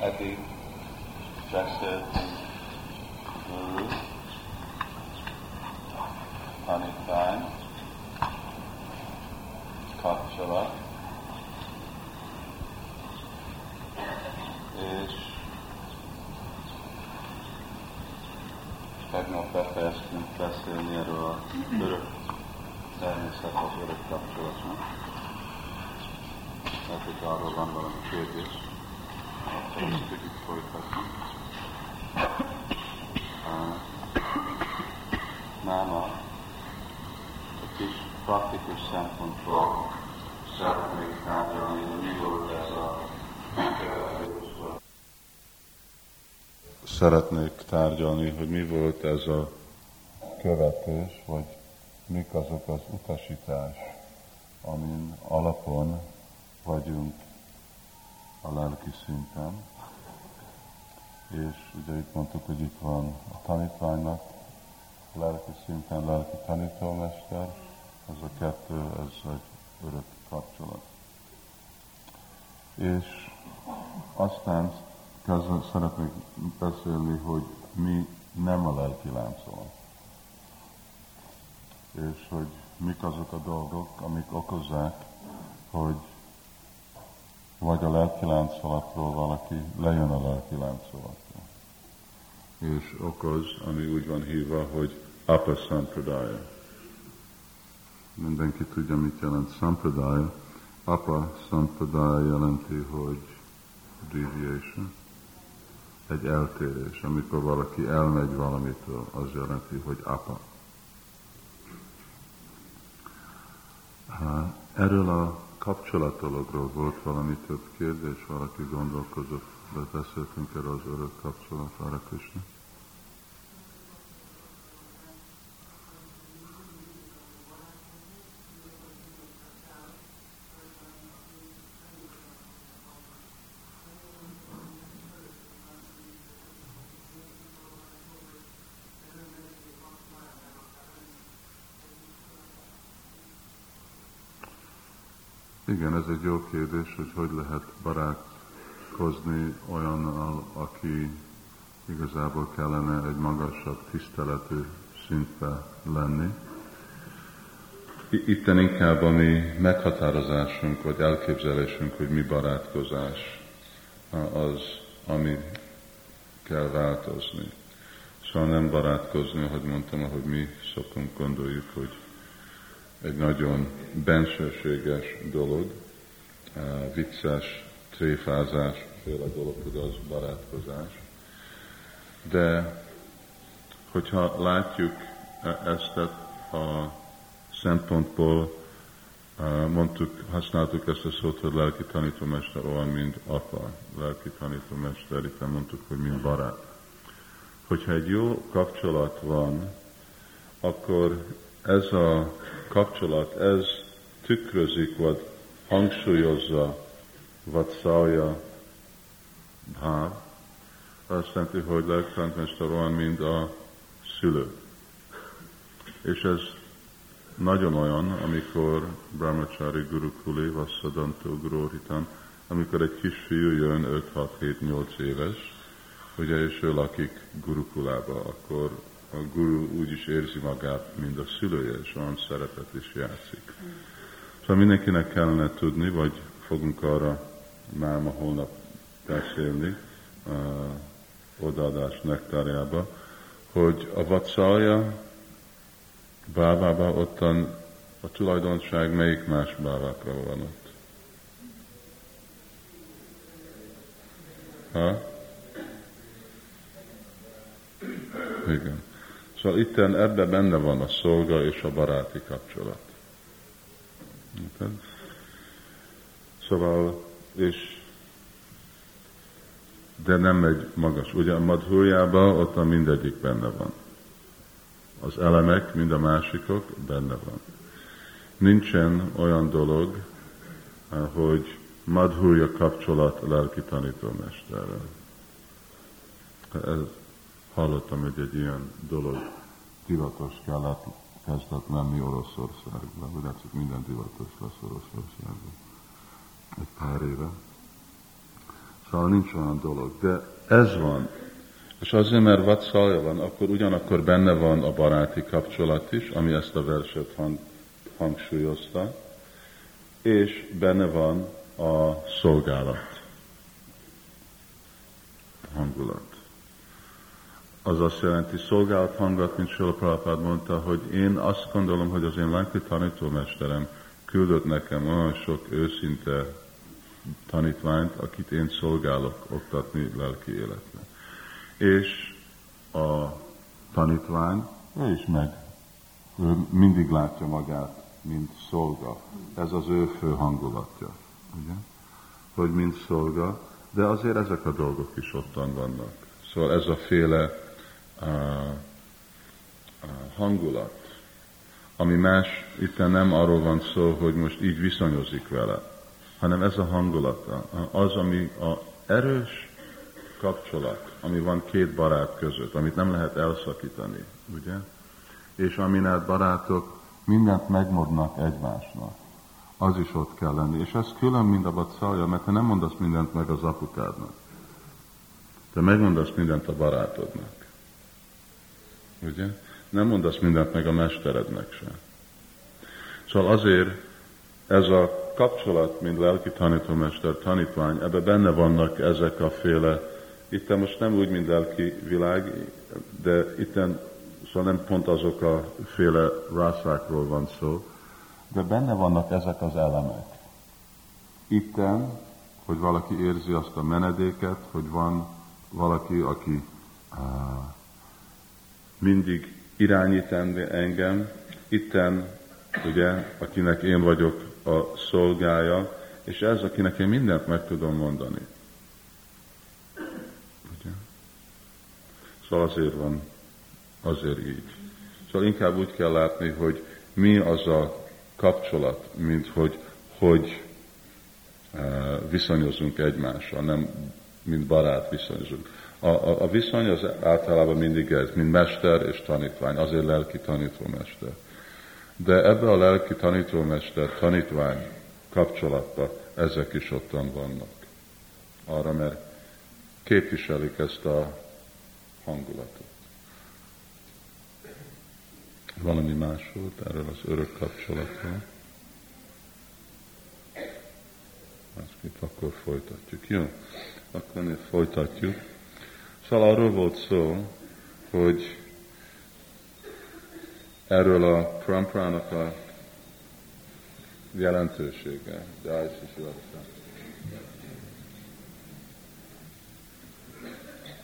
eddig beszéltünk guru, tanítvány, kapcsolat, és tegnap befejeztünk beszélni erről a örök természethez, örök kapcsolatnak. Lehet, hogy arról van valami kérdés, tudjuk folytatni. Náma, egy kis praktikus szempontból szeretnék tárgyalni, mi volt ez a Szeretnék tárgyalni, hogy mi volt ez a követés, vagy mik azok az utasítás, amin alapon vagyunk a lelki szinten. És ugye itt mondtuk, hogy itt van a tanítványnak, lelki szinten lelki tanítómester, ez a kettő, ez egy örök kapcsolat. És aztán kezdve szeretnék beszélni, hogy mi nem a lelki láncolat. És hogy mik azok a dolgok, amik okozzák, hogy vagy a lelki láncolatról valaki lejön a lelki láncolatról. És okoz, ami úgy van hívva, hogy apa sampradaya. Mindenki tudja, mit jelent sampradaya. Apa sampradaya jelenti, hogy deviation, egy eltérés. Amikor valaki elmegy valamitől, az jelenti, hogy apa. Erről a kapcsolatologról volt valami több kérdés, valaki gondolkozott, beszéltünk erről az örök kapcsolat, arra Igen, ez egy jó kérdés, hogy hogy lehet barátkozni olyannal, aki igazából kellene egy magasabb tiszteletű szintbe lenni. Itten inkább a mi meghatározásunk, vagy elképzelésünk, hogy mi barátkozás, az, ami kell változni. Szóval nem barátkozni, ahogy mondtam, ahogy mi szokunk gondoljuk, hogy egy nagyon bensőséges dolog, vicces, tréfázás, féle dolog, az barátkozás. De hogyha látjuk e- ezt a szempontból, mondtuk, használtuk ezt a szót, hogy lelki tanítómester olyan, mint apa, lelki tanítómester, itt mondtuk, hogy mint barát. Hogyha egy jó kapcsolat van, akkor ez a kapcsolat, ez tükrözik, vagy hangsúlyozza Vatsalja Bháv, azt jelenti, hogy lelktántmester van, mint a szülő. És ez nagyon olyan, amikor Brahmachari Gurukuli, Vasszadantó Gróhitan, amikor egy kisfiú jön 5-6-7-8 éves, ugye, és ő lakik Gurukulába, akkor a guru úgy is érzi magát, mint a szülője, és olyan szerepet is játszik. Szóval mindenkinek kellene tudni, vagy fogunk arra már ma holnap beszélni, a odaadás nektárjába, hogy a vacalja bávába ottan a tulajdonság melyik más bávákra van ott? Ha? Igen. Szóval itten ebbe benne van a szolga és a baráti kapcsolat. Szóval, és de nem megy magas. Ugye a madhújában ott a mindegyik benne van. Az elemek, mind a másikok benne van. Nincsen olyan dolog, hogy madhúja kapcsolat lelki tanítómesterrel. Ez hallottam, hogy egy ilyen dolog divatos kellett kezdett menni Oroszországba, vagy látszik minden divatos lesz Oroszországban. Egy pár éve. Szóval nincs olyan dolog. De ez van. És azért, mert vatszalja van, akkor ugyanakkor benne van a baráti kapcsolat is, ami ezt a verset hang, hangsúlyozta, és benne van a szolgálat, hangulat. Az azt jelenti, szolgálat hangat, mint Sula Prabhupád mondta, hogy én azt gondolom, hogy az én lelki tanítómesterem küldött nekem olyan sok őszinte tanítványt, akit én szolgálok oktatni lelki életre. És a tanítvány, ő is meg, ő mindig látja magát, mint szolga. Ez az ő fő hangulatja. Ugye? Hogy mint szolga, de azért ezek a dolgok is ottan vannak. Szóval ez a féle uh, uh, hangulat, ami más, itt nem arról van szó, hogy most így viszonyozik vele, hanem ez a hangulata, az, ami a erős kapcsolat, ami van két barát között, amit nem lehet elszakítani, ugye? És aminek barátok mindent megmondnak egymásnak, az is ott kell lenni. És ez külön, mint a bacalja, mert te nem mondasz mindent meg az apukádnak. Te megmondasz mindent a barátodnak. Ugye? Nem mondasz mindent meg a mesterednek sem. Szóval azért ez a kapcsolat, mint lelki tanítómester, tanítvány, ebbe benne vannak ezek a féle, itt most nem úgy, mint lelki világ, de itt szóval nem pont azok a féle rászákról van szó, de benne vannak ezek az elemek. Itten, hogy valaki érzi azt a menedéket, hogy van valaki, aki uh, mindig irányít engem, itten, ugye, akinek én vagyok a szolgája, és ez, akinek én mindent meg tudom mondani. Ugye? Szóval azért van, azért így. Szóval inkább úgy kell látni, hogy mi az a kapcsolat, mint hogy, hogy uh, viszonyozunk egymással, nem mint barát viszonyozunk. A, a, a viszony az általában mindig ez, mint mester és tanítvány, azért lelki tanítómester. De ebbe a lelki tanítómester, tanítvány kapcsolatba ezek is ottan vannak. Arra, mert képviselik ezt a hangulatot. Valami más volt erről az örök kapcsolatról? Másképp akkor folytatjuk. Jó, akkor folytatjuk. Szóval arról volt szó, hogy erről a pramprának a jelentősége. Jai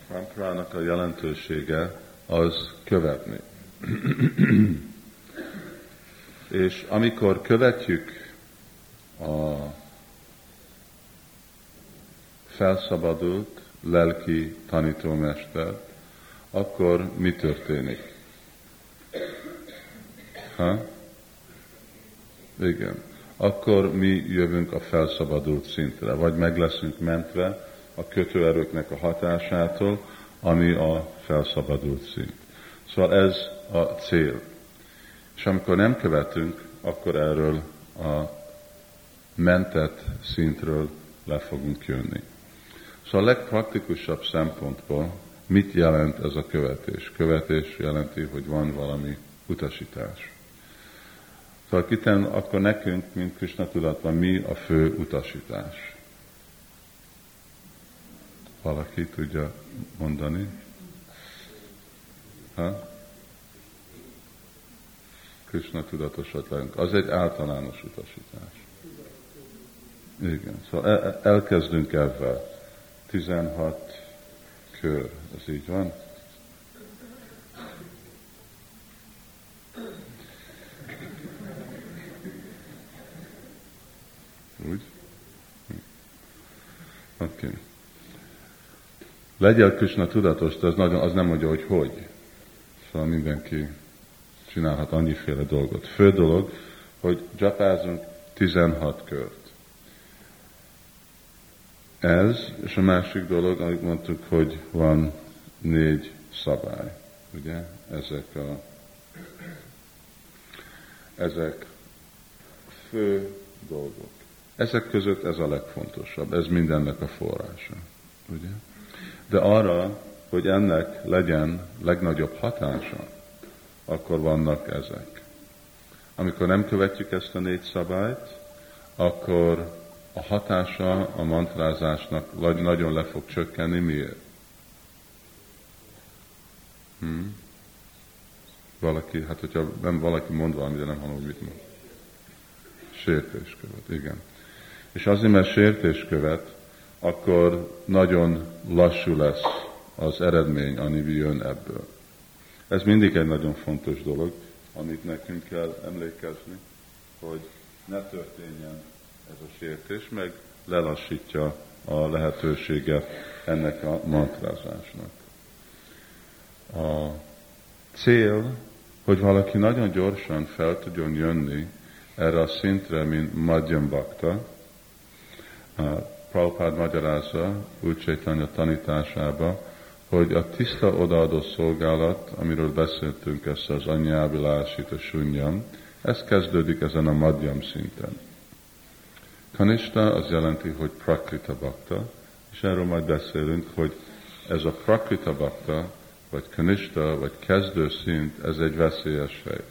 Pramprának a jelentősége az követni. És amikor követjük a felszabadult lelki tanítómester, akkor mi történik? Ha? Igen. Akkor mi jövünk a felszabadult szintre, vagy meg leszünk mentve a kötőerőknek a hatásától, ami a felszabadult szint. Szóval ez a cél. És amikor nem követünk, akkor erről a mentett szintről le fogunk jönni. Szóval a legpraktikusabb szempontból mit jelent ez a követés? Követés jelenti, hogy van valami utasítás. Szóval kiten akkor nekünk, mint Krishna tudatban, mi a fő utasítás? Valaki tudja mondani? Ha? Krishna tudatosat lenünk. Az egy általános utasítás. Igen, szóval elkezdünk ebben. 16 kör, ez így van? Úgy? Oké. Okay. Legyél Krishna tudatos, de az, nagyon, az nem mondja, hogy hogy. Szóval mindenki csinálhat annyiféle dolgot. Fő dolog, hogy japázunk 16 kört. Ez, és a másik dolog, amit mondtuk, hogy van négy szabály. Ugye? Ezek a ezek fő dolgok. Ezek között ez a legfontosabb, ez mindennek a forrása. Ugye? De arra, hogy ennek legyen legnagyobb hatása, akkor vannak ezek. Amikor nem követjük ezt a négy szabályt, akkor a hatása a mantrázásnak nagyon le fog csökkenni. Miért? Hmm? Valaki, hát hogyha nem valaki mond valamit, de nem hallom, mit mond. Sértés követ, igen. És azért, mert sértés követ, akkor nagyon lassú lesz az eredmény, ami jön ebből. Ez mindig egy nagyon fontos dolog, amit nekünk kell emlékezni, hogy ne történjen ez a sértés, meg lelassítja a lehetőséget ennek a mantrázásnak. A cél, hogy valaki nagyon gyorsan fel tudjon jönni erre a szintre, mint Madhyam Bhakta. Prabhupád magyarázza úgy Chaitanya tanításába, hogy a tiszta odaadó szolgálat, amiről beszéltünk, ezt az anyjábilásít, a sunyam, ez kezdődik ezen a madjam szinten. Kanista az jelenti, hogy prakrita bakta, és erről majd beszélünk, hogy ez a prakrita bakta, vagy kanista, vagy kezdő szint, ez egy veszélyes hely.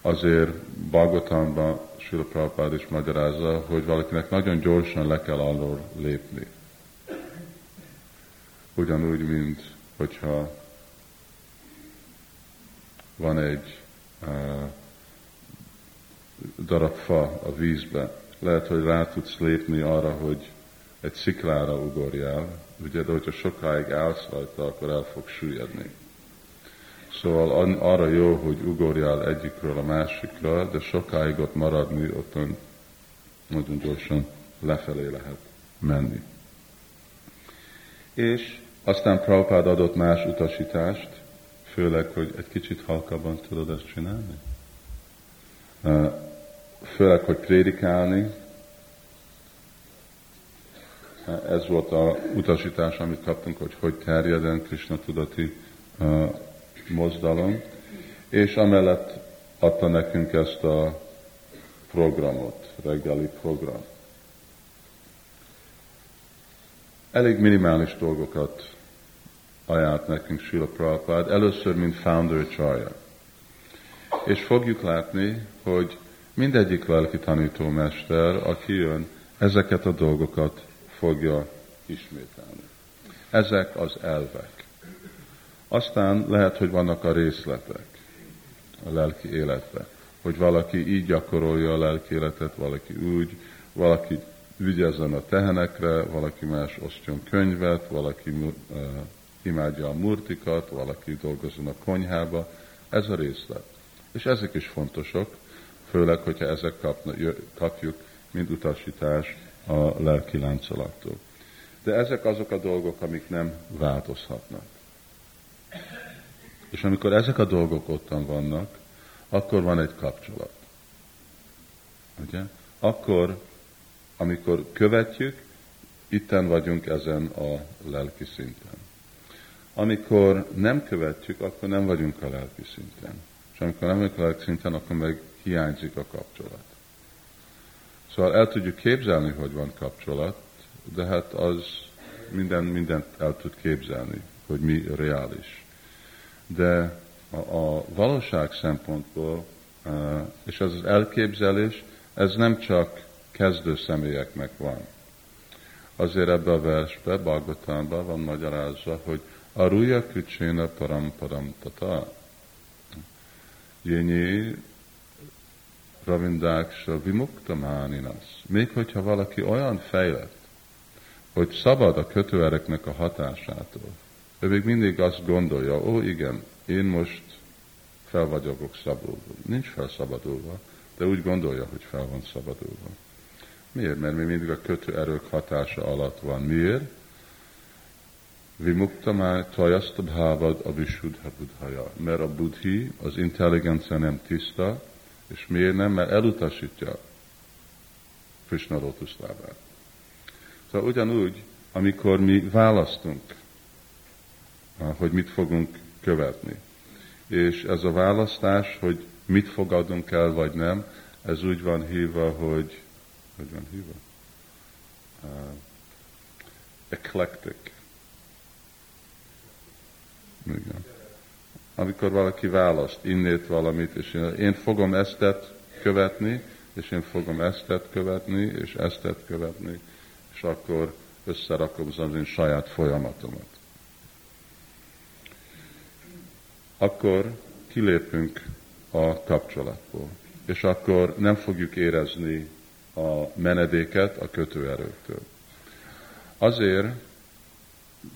Azért Bagotanban Sula Prabhupád is magyarázza, hogy valakinek nagyon gyorsan le kell alól lépni. Ugyanúgy, mint hogyha van egy uh, darab fa a vízbe, lehet, hogy rá tudsz lépni arra, hogy egy sziklára ugorjál, ugye, de hogyha sokáig állsz rajta, akkor el fog süllyedni. Szóval arra jó, hogy ugorjál egyikről a másikra, de sokáig ott maradni, ott nagyon gyorsan lefelé lehet menni. És aztán Prabhupád adott más utasítást, főleg, hogy egy kicsit halkabban tudod ezt csinálni. Főleg, hogy prédikálni. Ez volt a utasítás, amit kaptunk, hogy hogy terjeden Krishna tudati mozdalom. És amellett adta nekünk ezt a programot, reggeli program. elég minimális dolgokat ajánlott nekünk Srila Prabhupád, először, mint founder csaja. És fogjuk látni, hogy mindegyik lelki tanítómester, aki jön, ezeket a dolgokat fogja ismételni. Ezek az elvek. Aztán lehet, hogy vannak a részletek a lelki életbe. Hogy valaki így gyakorolja a lelki életet, valaki úgy, valaki vigyázzen a tehenekre, valaki más osztjon könyvet, valaki uh, imádja a murtikat, valaki dolgozzon a konyhába. Ez a részlet. És ezek is fontosak, főleg, hogyha ezek kapna, kapjuk, mint utasítás a lelki láncolattól. De ezek azok a dolgok, amik nem változhatnak. És amikor ezek a dolgok ottan vannak, akkor van egy kapcsolat. Ugye? Akkor amikor követjük, itten vagyunk ezen a lelki szinten. Amikor nem követjük, akkor nem vagyunk a lelki szinten. És amikor nem vagyunk a lelki szinten, akkor meg hiányzik a kapcsolat. Szóval el tudjuk képzelni, hogy van kapcsolat, de hát az minden, mindent el tud képzelni, hogy mi reális. De a, a valóság szempontból, eh, és ez az elképzelés, ez nem csak kezdő személyeknek van. Azért ebbe a versbe, Bhagavatamban van magyarázva, hogy Aruya Kricséna Param Param Tata. Jényé Ravindáksa Vimuktamáninas. Még hogyha valaki olyan fejlett, hogy szabad a kötőereknek a hatásától, ő még mindig azt gondolja, ó igen, én most fel vagyok szabadulva. Nincs felszabadulva, de úgy gondolja, hogy fel van szabadulva. Miért? Mert mi mindig a kötőerők hatása alatt van. Miért? Vimukta már tajaszta bhávad a visudha budhaja. Mert a budhi, az intelligencia nem tiszta, és miért nem? Mert elutasítja Krishna lótuszlábát. Szóval ugyanúgy, amikor mi választunk, hogy mit fogunk követni, és ez a választás, hogy mit fogadunk el, vagy nem, ez úgy van hívva, hogy hogy van hívva? eclectic. Igen. Amikor valaki választ innét valamit, és én, fogom eztet követni, és én fogom eztet követni, és eztet követni, és akkor összerakom az én saját folyamatomat. Akkor kilépünk a kapcsolatból, és akkor nem fogjuk érezni a menedéket a kötőerőktől. Azért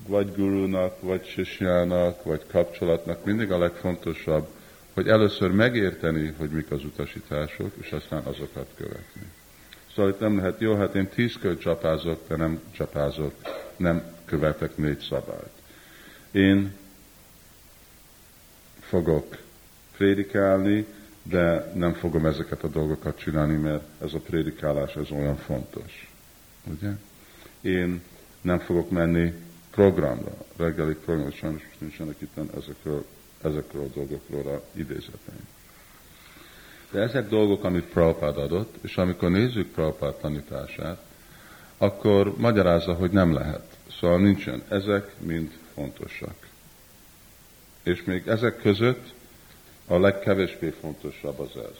vagy gurunak, vagy sisjának, vagy kapcsolatnak mindig a legfontosabb, hogy először megérteni, hogy mik az utasítások, és aztán azokat követni. Szóval itt nem lehet, jó, hát én tíz költ csapázok, de nem csapázok, nem követek négy szabályt. Én fogok prédikálni, de nem fogom ezeket a dolgokat csinálni, mert ez a prédikálás ez olyan fontos. Ugye? Én nem fogok menni programra, reggeli programra, sajnos most nincsenek itt ezekről, ezekről a dolgokról a idézeteim. De ezek dolgok, amit Prabhupád adott, és amikor nézzük Prabhupád tanítását, akkor magyarázza, hogy nem lehet. Szóval nincsen. Ezek mind fontosak. És még ezek között a legkevésbé fontosabb az ez.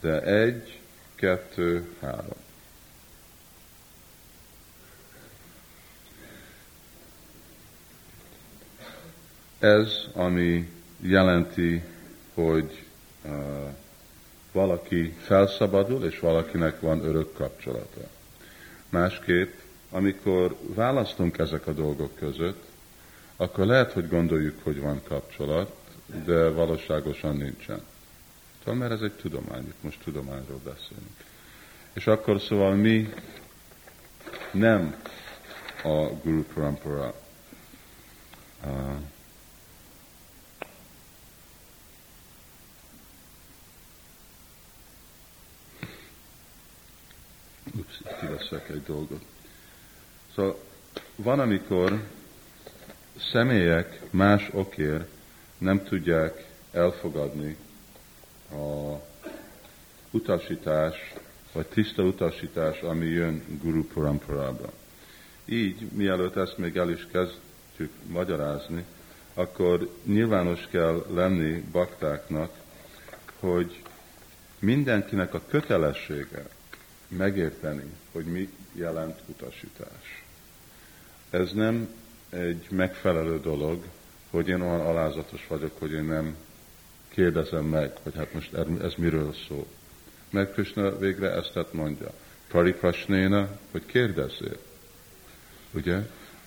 De egy, kettő, három. Ez, ami jelenti, hogy uh, valaki felszabadul, és valakinek van örök kapcsolata. Másképp, amikor választunk ezek a dolgok között, akkor lehet, hogy gondoljuk, hogy van kapcsolat, de valóságosan nincsen. Tudom, mert ez egy tudomány, itt most tudományról beszélünk. És akkor szóval mi nem a Guru Parampara uh, Ups, kiveszek egy dolgot. Szóval van, amikor személyek más okért nem tudják elfogadni a utasítás, vagy tiszta utasítás, ami jön Guru Paramparába. Így, mielőtt ezt még el is kezdjük magyarázni, akkor nyilvános kell lenni baktáknak, hogy mindenkinek a kötelessége megérteni, hogy mi jelent utasítás. Ez nem egy megfelelő dolog, hogy én olyan alázatos vagyok, hogy én nem kérdezem meg, hogy hát most ez miről szól. Mert Krishna végre ezt mondja. Prasnéna, hogy kérdezzél. Ugye?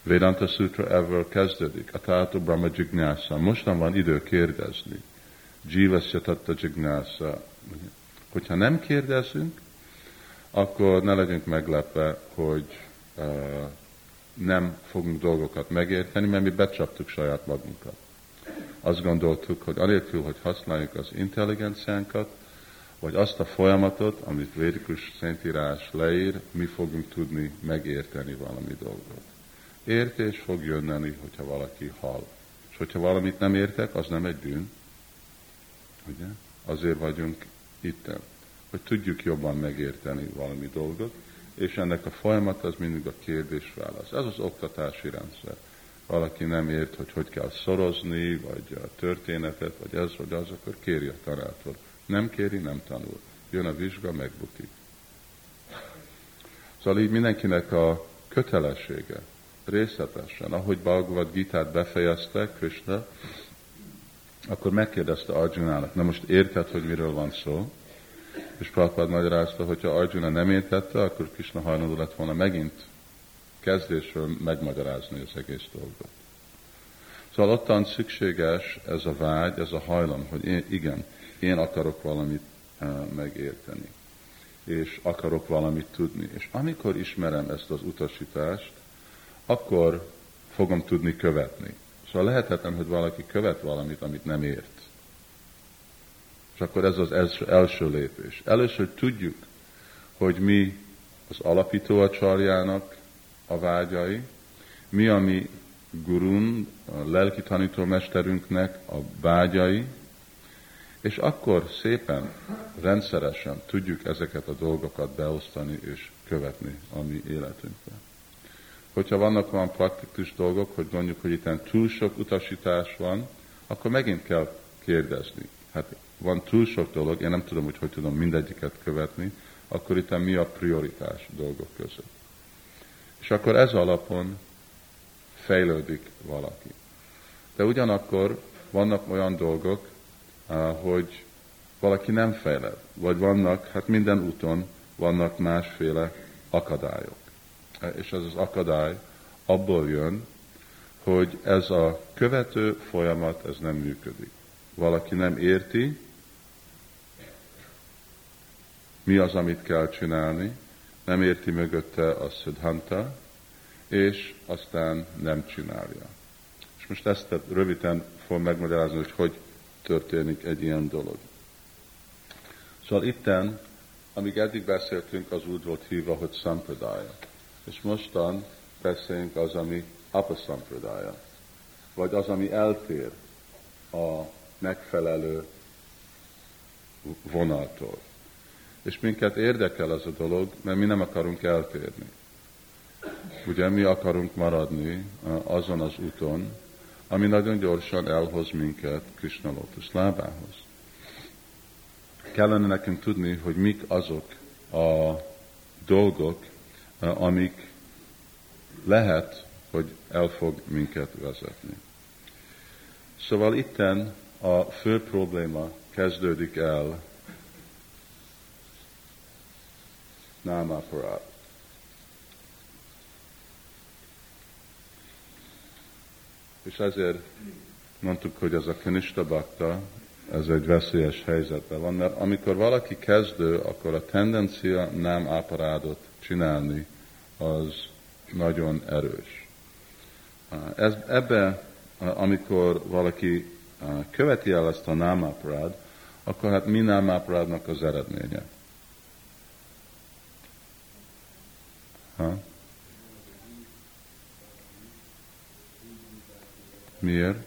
Vedanta Sutra ever kezdődik. A Tato Brahma Jignása. Mostan van idő kérdezni. Jivasya Tatta Jignása. Hogyha nem kérdezünk, akkor ne legyünk meglepve, hogy nem fogunk dolgokat megérteni, mert mi becsaptuk saját magunkat. Azt gondoltuk, hogy anélkül, hogy használjuk az intelligenciánkat, vagy azt a folyamatot, amit védikus szentírás leír, mi fogunk tudni megérteni valami dolgot. Értés fog jönneni, hogyha valaki hal. És hogyha valamit nem értek, az nem egy bűn. Ugye? Azért vagyunk itten, hogy tudjuk jobban megérteni valami dolgot, és ennek a folyamat az mindig a kérdés-válasz. Ez az oktatási rendszer. Valaki nem ért, hogy hogy kell szorozni, vagy a történetet, vagy ez, vagy az, akkor kéri a tanától. Nem kéri, nem tanul. Jön a vizsga, megbukik. Szóval így mindenkinek a kötelessége részletesen, ahogy Bhagavad Gita-t befejezte Krishna, akkor megkérdezte Arjunának, na most érted, hogy miről van szó? És Prabhupád magyarázta, hogyha Arjuna nem értette, akkor Krishna hajlandó lett volna megint kezdésről megmagyarázni az egész dolgot. Szóval ottan szükséges ez a vágy, ez a hajlam, hogy én, igen, én akarok valamit uh, megérteni, és akarok valamit tudni. És amikor ismerem ezt az utasítást, akkor fogom tudni követni. Szóval lehetetlen, hogy valaki követ valamit, amit nem ért. És akkor ez az első, lépés. Először tudjuk, hogy mi az alapító a csarjának a vágyai, mi a mi gurun, a lelki tanítómesterünknek a vágyai, és akkor szépen, rendszeresen tudjuk ezeket a dolgokat beosztani és követni a mi életünkben. Hogyha vannak olyan praktikus dolgok, hogy mondjuk, hogy itt túl sok utasítás van, akkor megint kell kérdezni. Hát van túl sok dolog, én nem tudom, hogy hogy tudom mindegyiket követni, akkor itt mi a prioritás dolgok között. És akkor ez alapon fejlődik valaki. De ugyanakkor vannak olyan dolgok, hogy valaki nem fejled, vagy vannak, hát minden úton vannak másféle akadályok. És ez az akadály abból jön, hogy ez a követő folyamat, ez nem működik. Valaki nem érti, mi az, amit kell csinálni, nem érti mögötte a szidhanta, és aztán nem csinálja. És most ezt röviden fogom megmagyarázni, hogy hogy történik egy ilyen dolog. Szóval itten, amíg eddig beszéltünk, az úgy volt hívva, hogy szampradája. És mostan beszélünk az, ami apasampradája. Vagy az, ami eltér a megfelelő vonaltól. És minket érdekel az a dolog, mert mi nem akarunk eltérni. Ugye mi akarunk maradni azon az úton, ami nagyon gyorsan elhoz minket Krishna Lotus lábához. Kellene nekünk tudni, hogy mik azok a dolgok, amik lehet, hogy el fog minket vezetni. Szóval itten a fő probléma kezdődik el námaparát. És ezért mondtuk, hogy ez a kanista bakta, ez egy veszélyes helyzetben van, mert amikor valaki kezdő, akkor a tendencia nem áparádot csinálni az nagyon erős. Ez, ebbe, amikor valaki követi el ezt a námáparád, akkor hát mi námáparádnak az eredménye? Ha? Miért?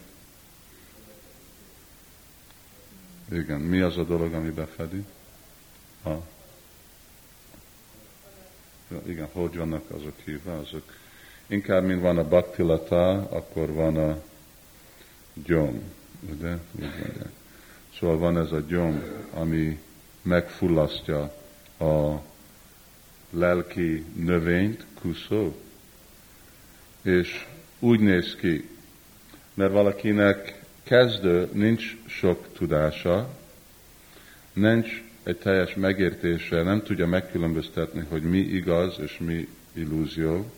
Igen, mi az a dolog, ami befedi? Ha? Igen, hogy vannak azok hívva? Azok inkább, mint van a baktilata, akkor van a gyom, ugye? Szóval van ez a gyom, ami megfullasztja a lelki növényt, kuszó, és úgy néz ki, mert valakinek kezdő nincs sok tudása, nincs egy teljes megértése, nem tudja megkülönböztetni, hogy mi igaz és mi illúzió,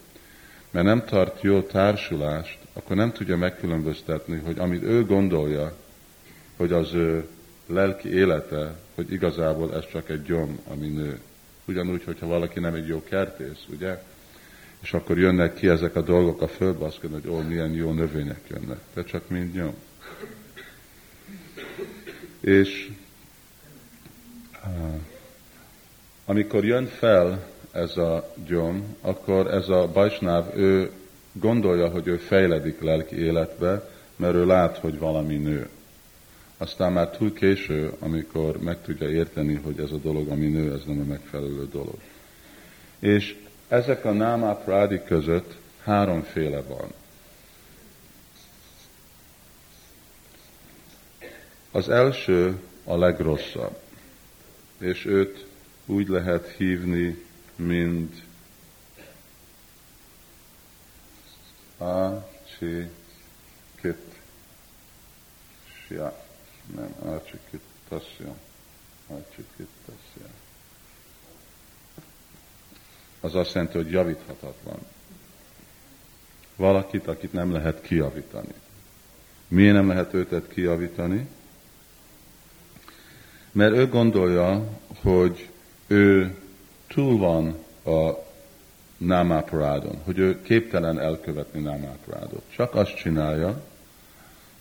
mert nem tart jó társulást, akkor nem tudja megkülönböztetni, hogy amit ő gondolja, hogy az ő lelki élete, hogy igazából ez csak egy gyom, ami nő. Ugyanúgy, hogyha valaki nem egy jó kertész, ugye? És akkor jönnek ki ezek a dolgok a földbe, azt mondja, hogy ó, milyen jó növények jönnek. De csak mind nyom. És amikor jön fel ez a gyom, akkor ez a bajsnáv, ő gondolja, hogy ő fejledik lelki életbe, mert ő lát, hogy valami nő. Aztán már túl késő, amikor meg tudja érteni, hogy ez a dolog, ami nő, ez nem a megfelelő dolog. És ezek a námá prádi között háromféle van. Az első a legrosszabb, és őt úgy lehet hívni, mint a csi kit nem, a csi kit tasja, a csi kit tasja. Az azt jelenti, hogy javíthatatlan. Valakit, akit nem lehet kijavítani. Miért nem lehet őtet kijavítani? Mert ő gondolja, hogy ő túl van a námáparádon, hogy ő képtelen elkövetni námáparádot. Csak azt csinálja,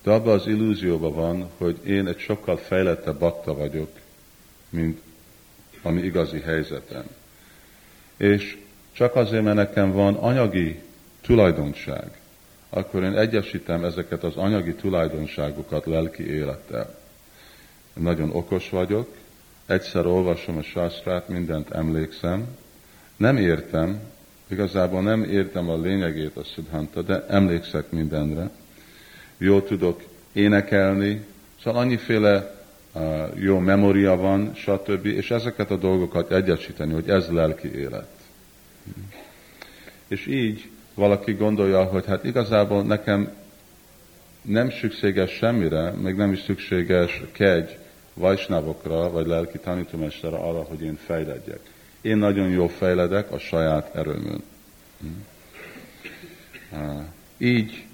de abban az illúzióban van, hogy én egy sokkal fejlettebb bakta vagyok, mint ami igazi helyzetem. És csak azért, mert nekem van anyagi tulajdonság, akkor én egyesítem ezeket az anyagi tulajdonságokat lelki élettel. Nagyon okos vagyok, egyszer olvasom a sástrát, mindent emlékszem, nem értem, Igazából nem értem a lényegét a Siddhanta, de emlékszek mindenre. Jó tudok énekelni, szóval annyiféle jó memória van, stb. És ezeket a dolgokat egyesíteni, hogy ez lelki élet. És így valaki gondolja, hogy hát igazából nekem nem szükséges semmire, még nem is szükséges kegy vajsnavokra, vagy lelki tanítómesterre arra, hogy én fejledjek. Én nagyon jól fejledek a saját erőmön. Így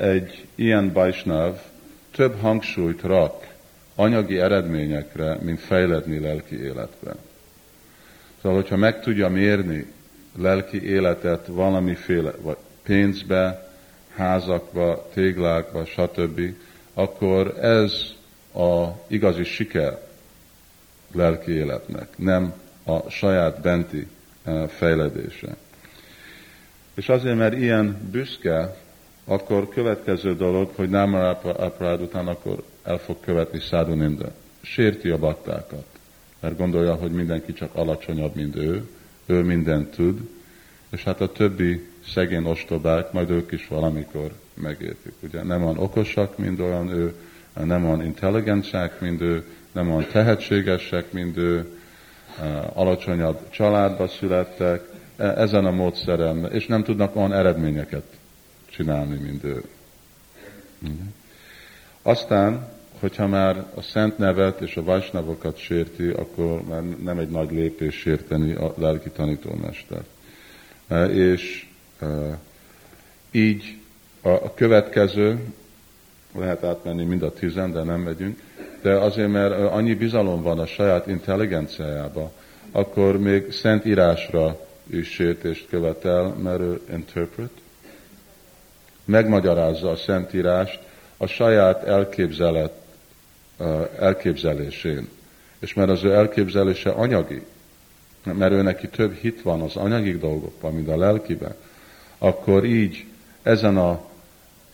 egy ilyen bajsnav több hangsúlyt rak anyagi eredményekre, mint fejledni lelki életben. Szóval, hogyha meg tudja mérni lelki életet valamiféle vagy pénzbe, házakba, téglákba, stb., akkor ez a igazi siker lelki életnek, nem a saját benti eh, fejledése. És azért, mert ilyen büszke, akkor következő dolog, hogy nem Aparád után akkor el fog követni Száduninda. Sérti a baktákat, mert gondolja, hogy mindenki csak alacsonyabb, mint ő, ő mindent tud, és hát a többi szegény ostobák, majd ők is valamikor megértik. Ugye nem olyan okosak, mint olyan ő, nem olyan intelligensek, mint ő, nem olyan tehetségesek, mint ő, alacsonyabb családba születtek, e, ezen a módszeren, és nem tudnak olyan eredményeket csinálni, mint ő. Aztán, hogyha már a szent nevet és a vajsnavokat sérti, akkor már nem egy nagy lépés sérteni a lelki tanítómestert. E, és e, így a következő, lehet átmenni mind a tizen, de nem megyünk, de azért, mert annyi bizalom van a saját intelligenciájába, akkor még szent írásra is sértést követel, mert ő interpret, megmagyarázza a szentírást a saját elképzelet, elképzelésén. És mert az ő elképzelése anyagi, mert ő neki több hit van az anyagi dolgokban, mint a lelkiben, akkor így ezen a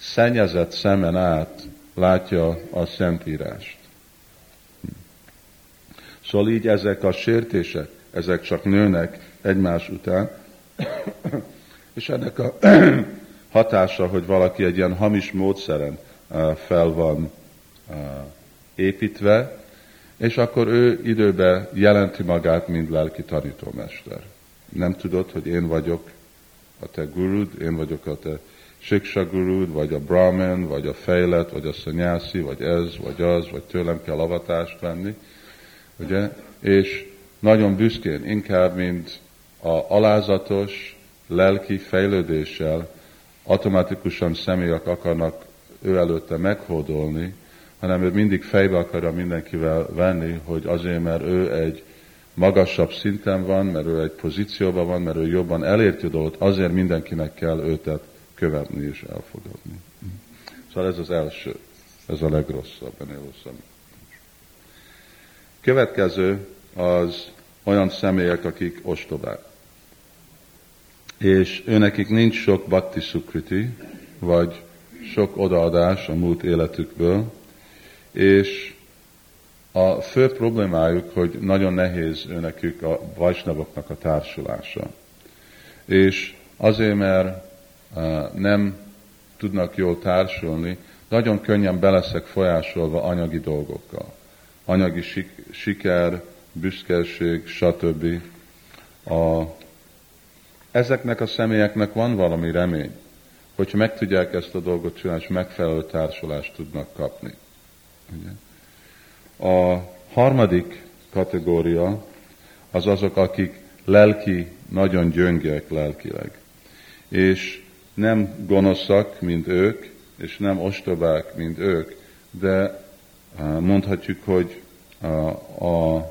szennyezett szemen át látja a Szentírást. Szóval így ezek a sértések, ezek csak nőnek egymás után, és ennek a hatása, hogy valaki egy ilyen hamis módszeren fel van építve, és akkor ő időben jelenti magát, mint lelki tanítómester. Nem tudod, hogy én vagyok a te gurud, én vagyok a te Siksa gurud, vagy a Brahman, vagy a fejlet, vagy a szanyászi, vagy ez, vagy az, vagy tőlem kell avatást venni, ugye? És nagyon büszkén, inkább, mint a alázatos lelki fejlődéssel automatikusan személyek akarnak ő előtte meghódolni, hanem ő mindig fejbe akarja mindenkivel venni, hogy azért, mert ő egy magasabb szinten van, mert ő egy pozícióban van, mert ő jobban elérti dolgot, azért mindenkinek kell őtet követni és elfogadni. Szóval ez az első, ez a legrosszabb, ennél rosszabb. Következő az olyan személyek, akik ostobák. És őnekik nincs sok bhakti sukriti, vagy sok odaadás a múlt életükből, és a fő problémájuk, hogy nagyon nehéz őnekük a vajsnavoknak a társulása. És azért, mert nem tudnak jól társulni, nagyon könnyen beleszek folyásolva anyagi dolgokkal. Anyagi sik- siker, büszkeség, stb. A, ezeknek a személyeknek van valami remény, hogyha meg tudják ezt a dolgot csinálni, és megfelelő társulást tudnak kapni. A harmadik kategória az azok, akik lelki, nagyon gyöngek lelkileg. És nem gonoszak, mint ők, és nem ostobák, mint ők, de mondhatjuk, hogy a, a, a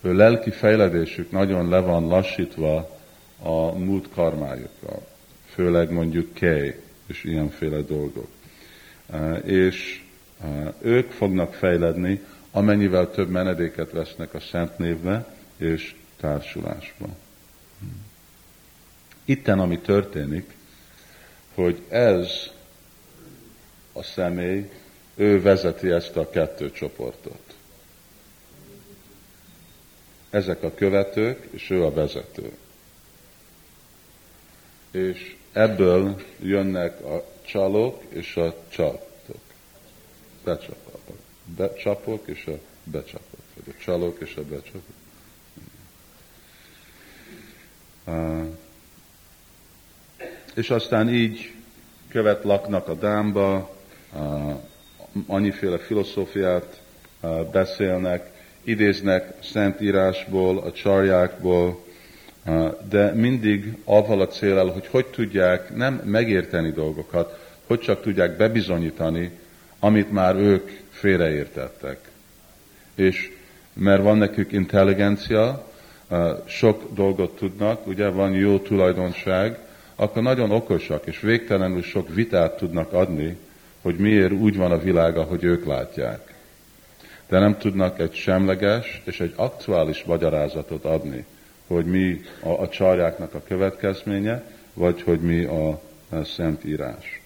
lelki fejledésük nagyon le van lassítva a múlt karmájukkal, főleg mondjuk kej és ilyenféle dolgok. És ők fognak fejledni, amennyivel több menedéket vesznek a szent névbe és társulásba. Itten, ami történik, hogy ez a személy, ő vezeti ezt a kettő csoportot. Ezek a követők, és ő a vezető. és ebből jönnek a csalók és a csapok. Becsapok. Becsapok és a becsapok. Vagy a csalók és a becsapok. Uh, és aztán így követ laknak a dámba, annyiféle filozófiát beszélnek, idéznek Szentírásból, a csarjákból, de mindig avval a célral, hogy hogy tudják nem megérteni dolgokat, hogy csak tudják bebizonyítani, amit már ők félreértettek. És mert van nekük intelligencia, sok dolgot tudnak, ugye van jó tulajdonság, akkor nagyon okosak, és végtelenül sok vitát tudnak adni, hogy miért úgy van a világ, ahogy ők látják. De nem tudnak egy semleges és egy aktuális magyarázatot adni hogy mi a, a csarjáknak a következménye, vagy hogy mi a, a Szent Írás.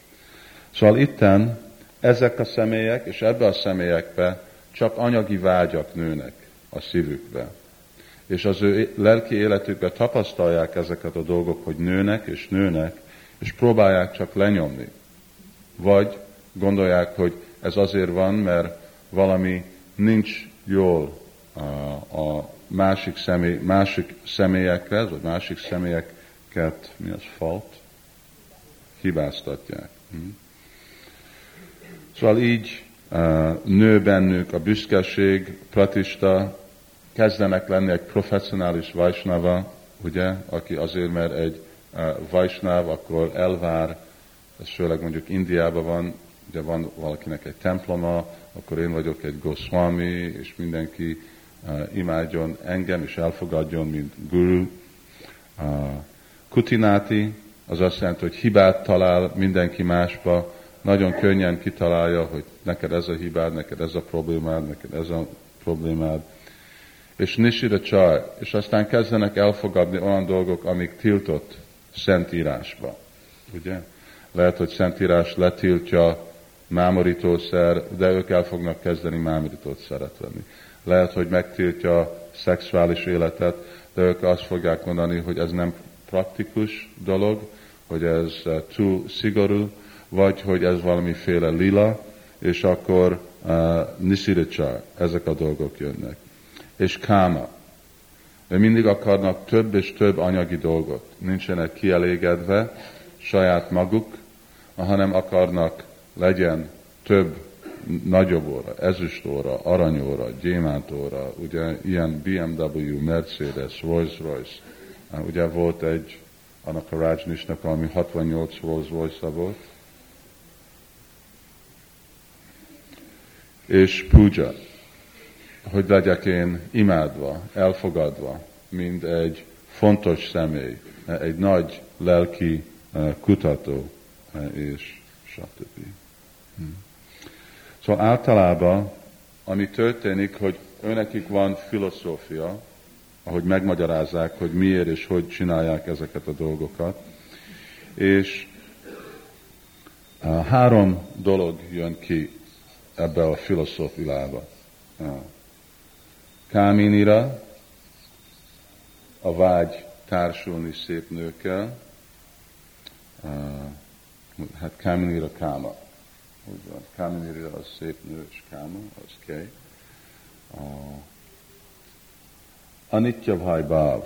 Szóval itten ezek a személyek, és ebbe a személyekbe csak anyagi vágyak nőnek a szívükbe. És az ő lelki életükbe tapasztalják ezeket a dolgok, hogy nőnek és nőnek, és próbálják csak lenyomni. Vagy gondolják, hogy ez azért van, mert valami nincs jól a, másik, személy, másik személyekhez, vagy másik személyeket, mi az fault, hibáztatják. Hm? Szóval így uh, nő bennük a büszkeség, pratista, kezdenek lenni egy professzionális vajsnava, ugye, aki azért, mert egy uh, vajsnáv, akkor elvár, ez főleg mondjuk Indiában van, ugye van valakinek egy temploma, akkor én vagyok egy Goswami, és mindenki imádjon engem és elfogadjon, mint guru. Kutináti, az azt jelenti, hogy hibát talál mindenki másba, nagyon könnyen kitalálja, hogy neked ez a hibád, neked ez a problémád, neked ez a problémád. És Nishida Csaj, és aztán kezdenek elfogadni olyan dolgok, amik tiltott Szentírásba. Ugye? Lehet, hogy Szentírás letiltja mámorítószer, de ők el fognak kezdeni mámorítószeret venni lehet, hogy megtiltja a szexuális életet, de ők azt fogják mondani, hogy ez nem praktikus dolog, hogy ez eh, túl szigorú, vagy hogy ez valamiféle lila, és akkor uh, eh, nisidicsa, ezek a dolgok jönnek. És káma. Ő mindig akarnak több és több anyagi dolgot. Nincsenek kielégedve saját maguk, hanem akarnak legyen több nagyobb óra, ezüst óra, aranyóra, gyémántóra, ugye ilyen BMW, Mercedes, Rolls-Royce. Ugye volt egy, annak a Rajnishnak, ami 68 Rolls-Royce volt. És puja, hogy legyek én imádva, elfogadva, mint egy fontos személy, egy nagy lelki eh, kutató, eh, és stb. Hmm. Szóval általában, ami történik, hogy őnekik van filozófia, ahogy megmagyarázzák, hogy miért és hogy csinálják ezeket a dolgokat. És három dolog jön ki ebbe a filozófiába. Káminira, a vágy társulni szép nőkkel, hát Káminira káma. Káminiri az szép nő, és Káma, az kej. A Anitya Bhav.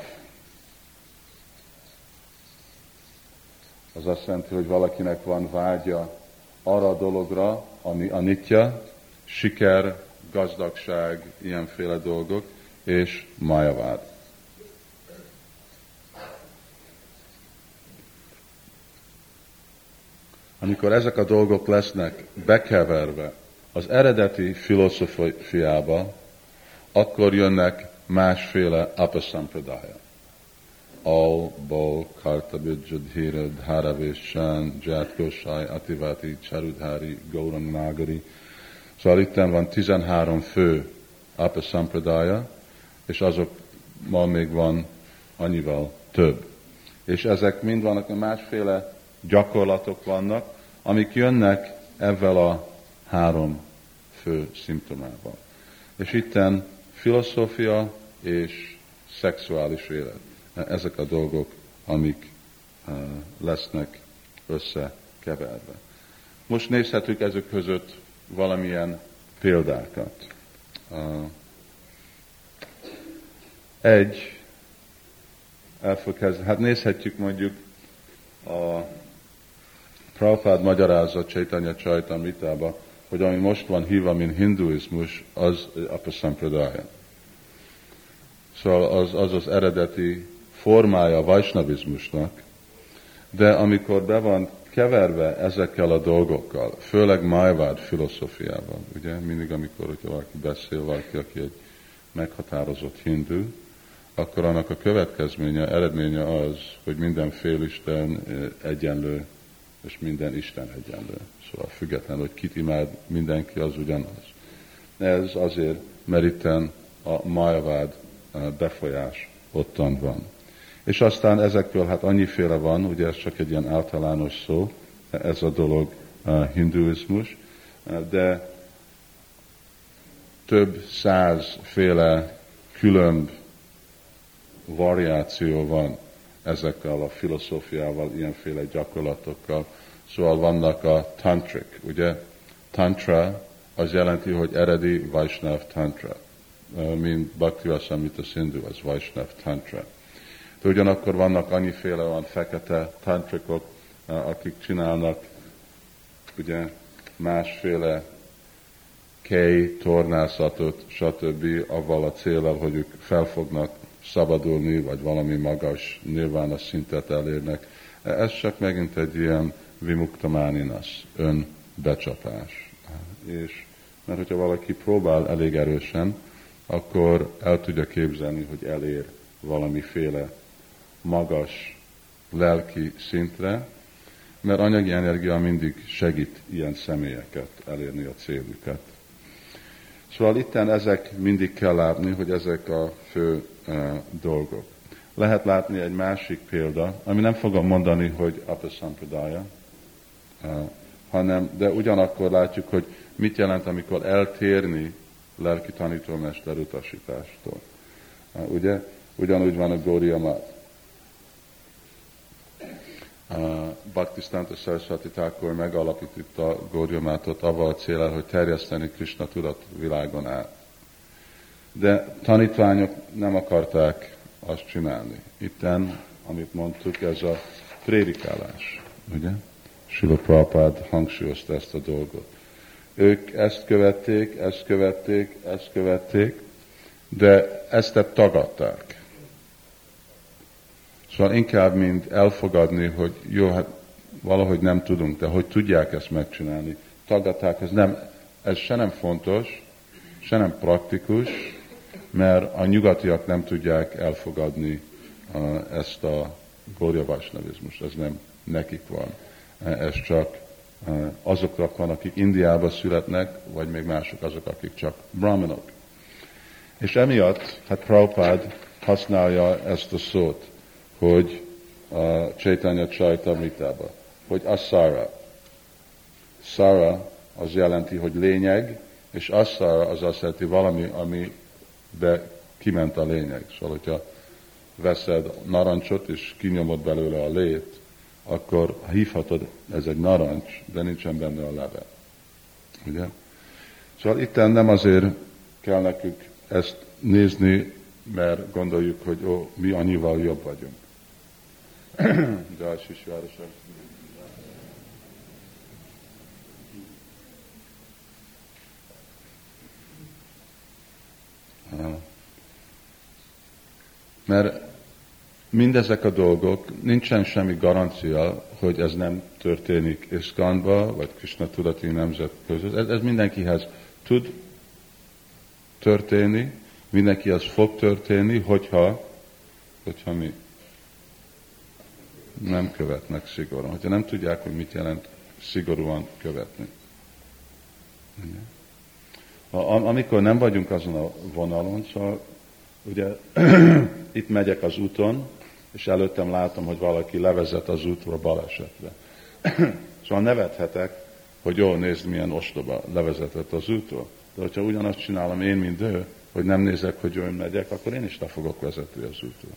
Az azt jelenti, hogy valakinek van vágya arra a dologra, ami anitya, siker, gazdagság, ilyenféle dolgok, és majavád. amikor ezek a dolgok lesznek bekeverve az eredeti filozófiába, akkor jönnek másféle apasampradája. Al, Bal, Kartabid, Hira, Dharavésán, Jatkosai, Ativati, Charudhari, Gaurang Nagari. Szóval itt van 13 fő apasampradája, és azok ma még van annyival több. És ezek mind vannak, másféle gyakorlatok vannak, amik jönnek ezzel a három fő szimptomával. És itten filozófia és szexuális élet. Ezek a dolgok, amik lesznek összekeverve. Most nézhetünk ezek között valamilyen példákat. Egy, elfokezd, hát nézhetjük mondjuk a Prabhupád magyarázat Chaitanya Csajtamitába, hogy ami most van hívva, mint hinduizmus, az apasampradaya. Szóval az, az az eredeti formája a vajsnavizmusnak, de amikor be van keverve ezekkel a dolgokkal, főleg Májvád filozófiával, ugye, mindig amikor hogyha valaki beszél, valaki, aki egy meghatározott hindu, akkor annak a következménye, eredménye az, hogy minden félisten egyenlő, és minden Isten egyenlő. Szóval független, hogy kit imád mindenki, az ugyanaz. Ez azért, mert itten a Májvád befolyás ottan van. És aztán ezekből hát annyiféle van, ugye ez csak egy ilyen általános szó, ez a dolog hinduizmus, de több százféle különb variáció van ezekkel a filozófiával, ilyenféle gyakorlatokkal. Szóval vannak a tantrik, ugye? Tantra az jelenti, hogy eredeti Vaishnav Tantra, mint Bhakti Vasamita Sindhu, az Vaishnav Tantra. De ugyanakkor vannak annyiféle olyan fekete tantrikok, eh, akik csinálnak ugye másféle kej, tornászatot, stb. avval a célral, hogy ők fel fognak szabadulni, vagy valami magas a szintet elérnek. Ez csak megint egy ilyen vimuktamáninas, önbecsapás. És mert hogyha valaki próbál elég erősen, akkor el tudja képzelni, hogy elér valamiféle magas lelki szintre, mert anyagi energia mindig segít ilyen személyeket elérni a célukat. Szóval itten ezek mindig kell látni, hogy ezek a fő uh, dolgok. Lehet látni egy másik példa, ami nem fogom mondani, hogy Apasampradaya, uh, hanem, de ugyanakkor látjuk, hogy mit jelent, amikor eltérni lelki tanítómester utasítástól. Uh, ugye? Ugyanúgy van a Gória Bhaktisztánta Saraswati Thakur megalapította Gódjamátot avval a célral, hogy terjeszteni Krishna tudat világon át. De tanítványok nem akarták azt csinálni. Itten, amit mondtuk, ez a prédikálás, ugye? Sula Prabhupád hangsúlyozta ezt a dolgot. Ők ezt követték, ezt követték, ezt követték, de ezt tagadták. Szóval inkább, mint elfogadni, hogy jó, hát valahogy nem tudunk, de hogy tudják ezt megcsinálni. Tagadták, ez, nem, ez se nem fontos, se nem praktikus, mert a nyugatiak nem tudják elfogadni ezt a gorjavásnavizmust, ez nem nekik van. Ez csak uh, azoknak van, akik Indiába születnek, vagy még mások azok, akik csak brahmanok. És emiatt, hát Prabhupád használja ezt a szót hogy a Chaitanya Csajtamritába, hogy Asara. Sara az jelenti, hogy lényeg, és Asara az azt jelenti valami, ami be kiment a lényeg. Szóval, hogyha veszed narancsot, és kinyomod belőle a lét, akkor hívhatod, ez egy narancs, de nincsen benne a leve. Ugye? Szóval itt nem azért kell nekünk ezt nézni, mert gondoljuk, hogy ó, mi annyival jobb vagyunk. Jai Sisvárosa. Mert mindezek a dolgok, nincsen semmi garancia, hogy ez nem történik Iszkánba, vagy Krishna tudati nemzet között. Ez, ez mindenkihez tud történni, mindenkihez fog történni, hogyha, hogyha mi nem követnek szigorúan, hogyha nem tudják, hogy mit jelent szigorúan követni. Amikor nem vagyunk azon a vonalon, szóval ugye itt megyek az úton, és előttem látom, hogy valaki levezet az útra balesetre. szóval nevethetek, hogy jó, nézd, milyen ostoba levezetett az útról. De hogyha ugyanazt csinálom én, mint ő, hogy nem nézek, hogy jön megyek, akkor én is le fogok vezetni az útról.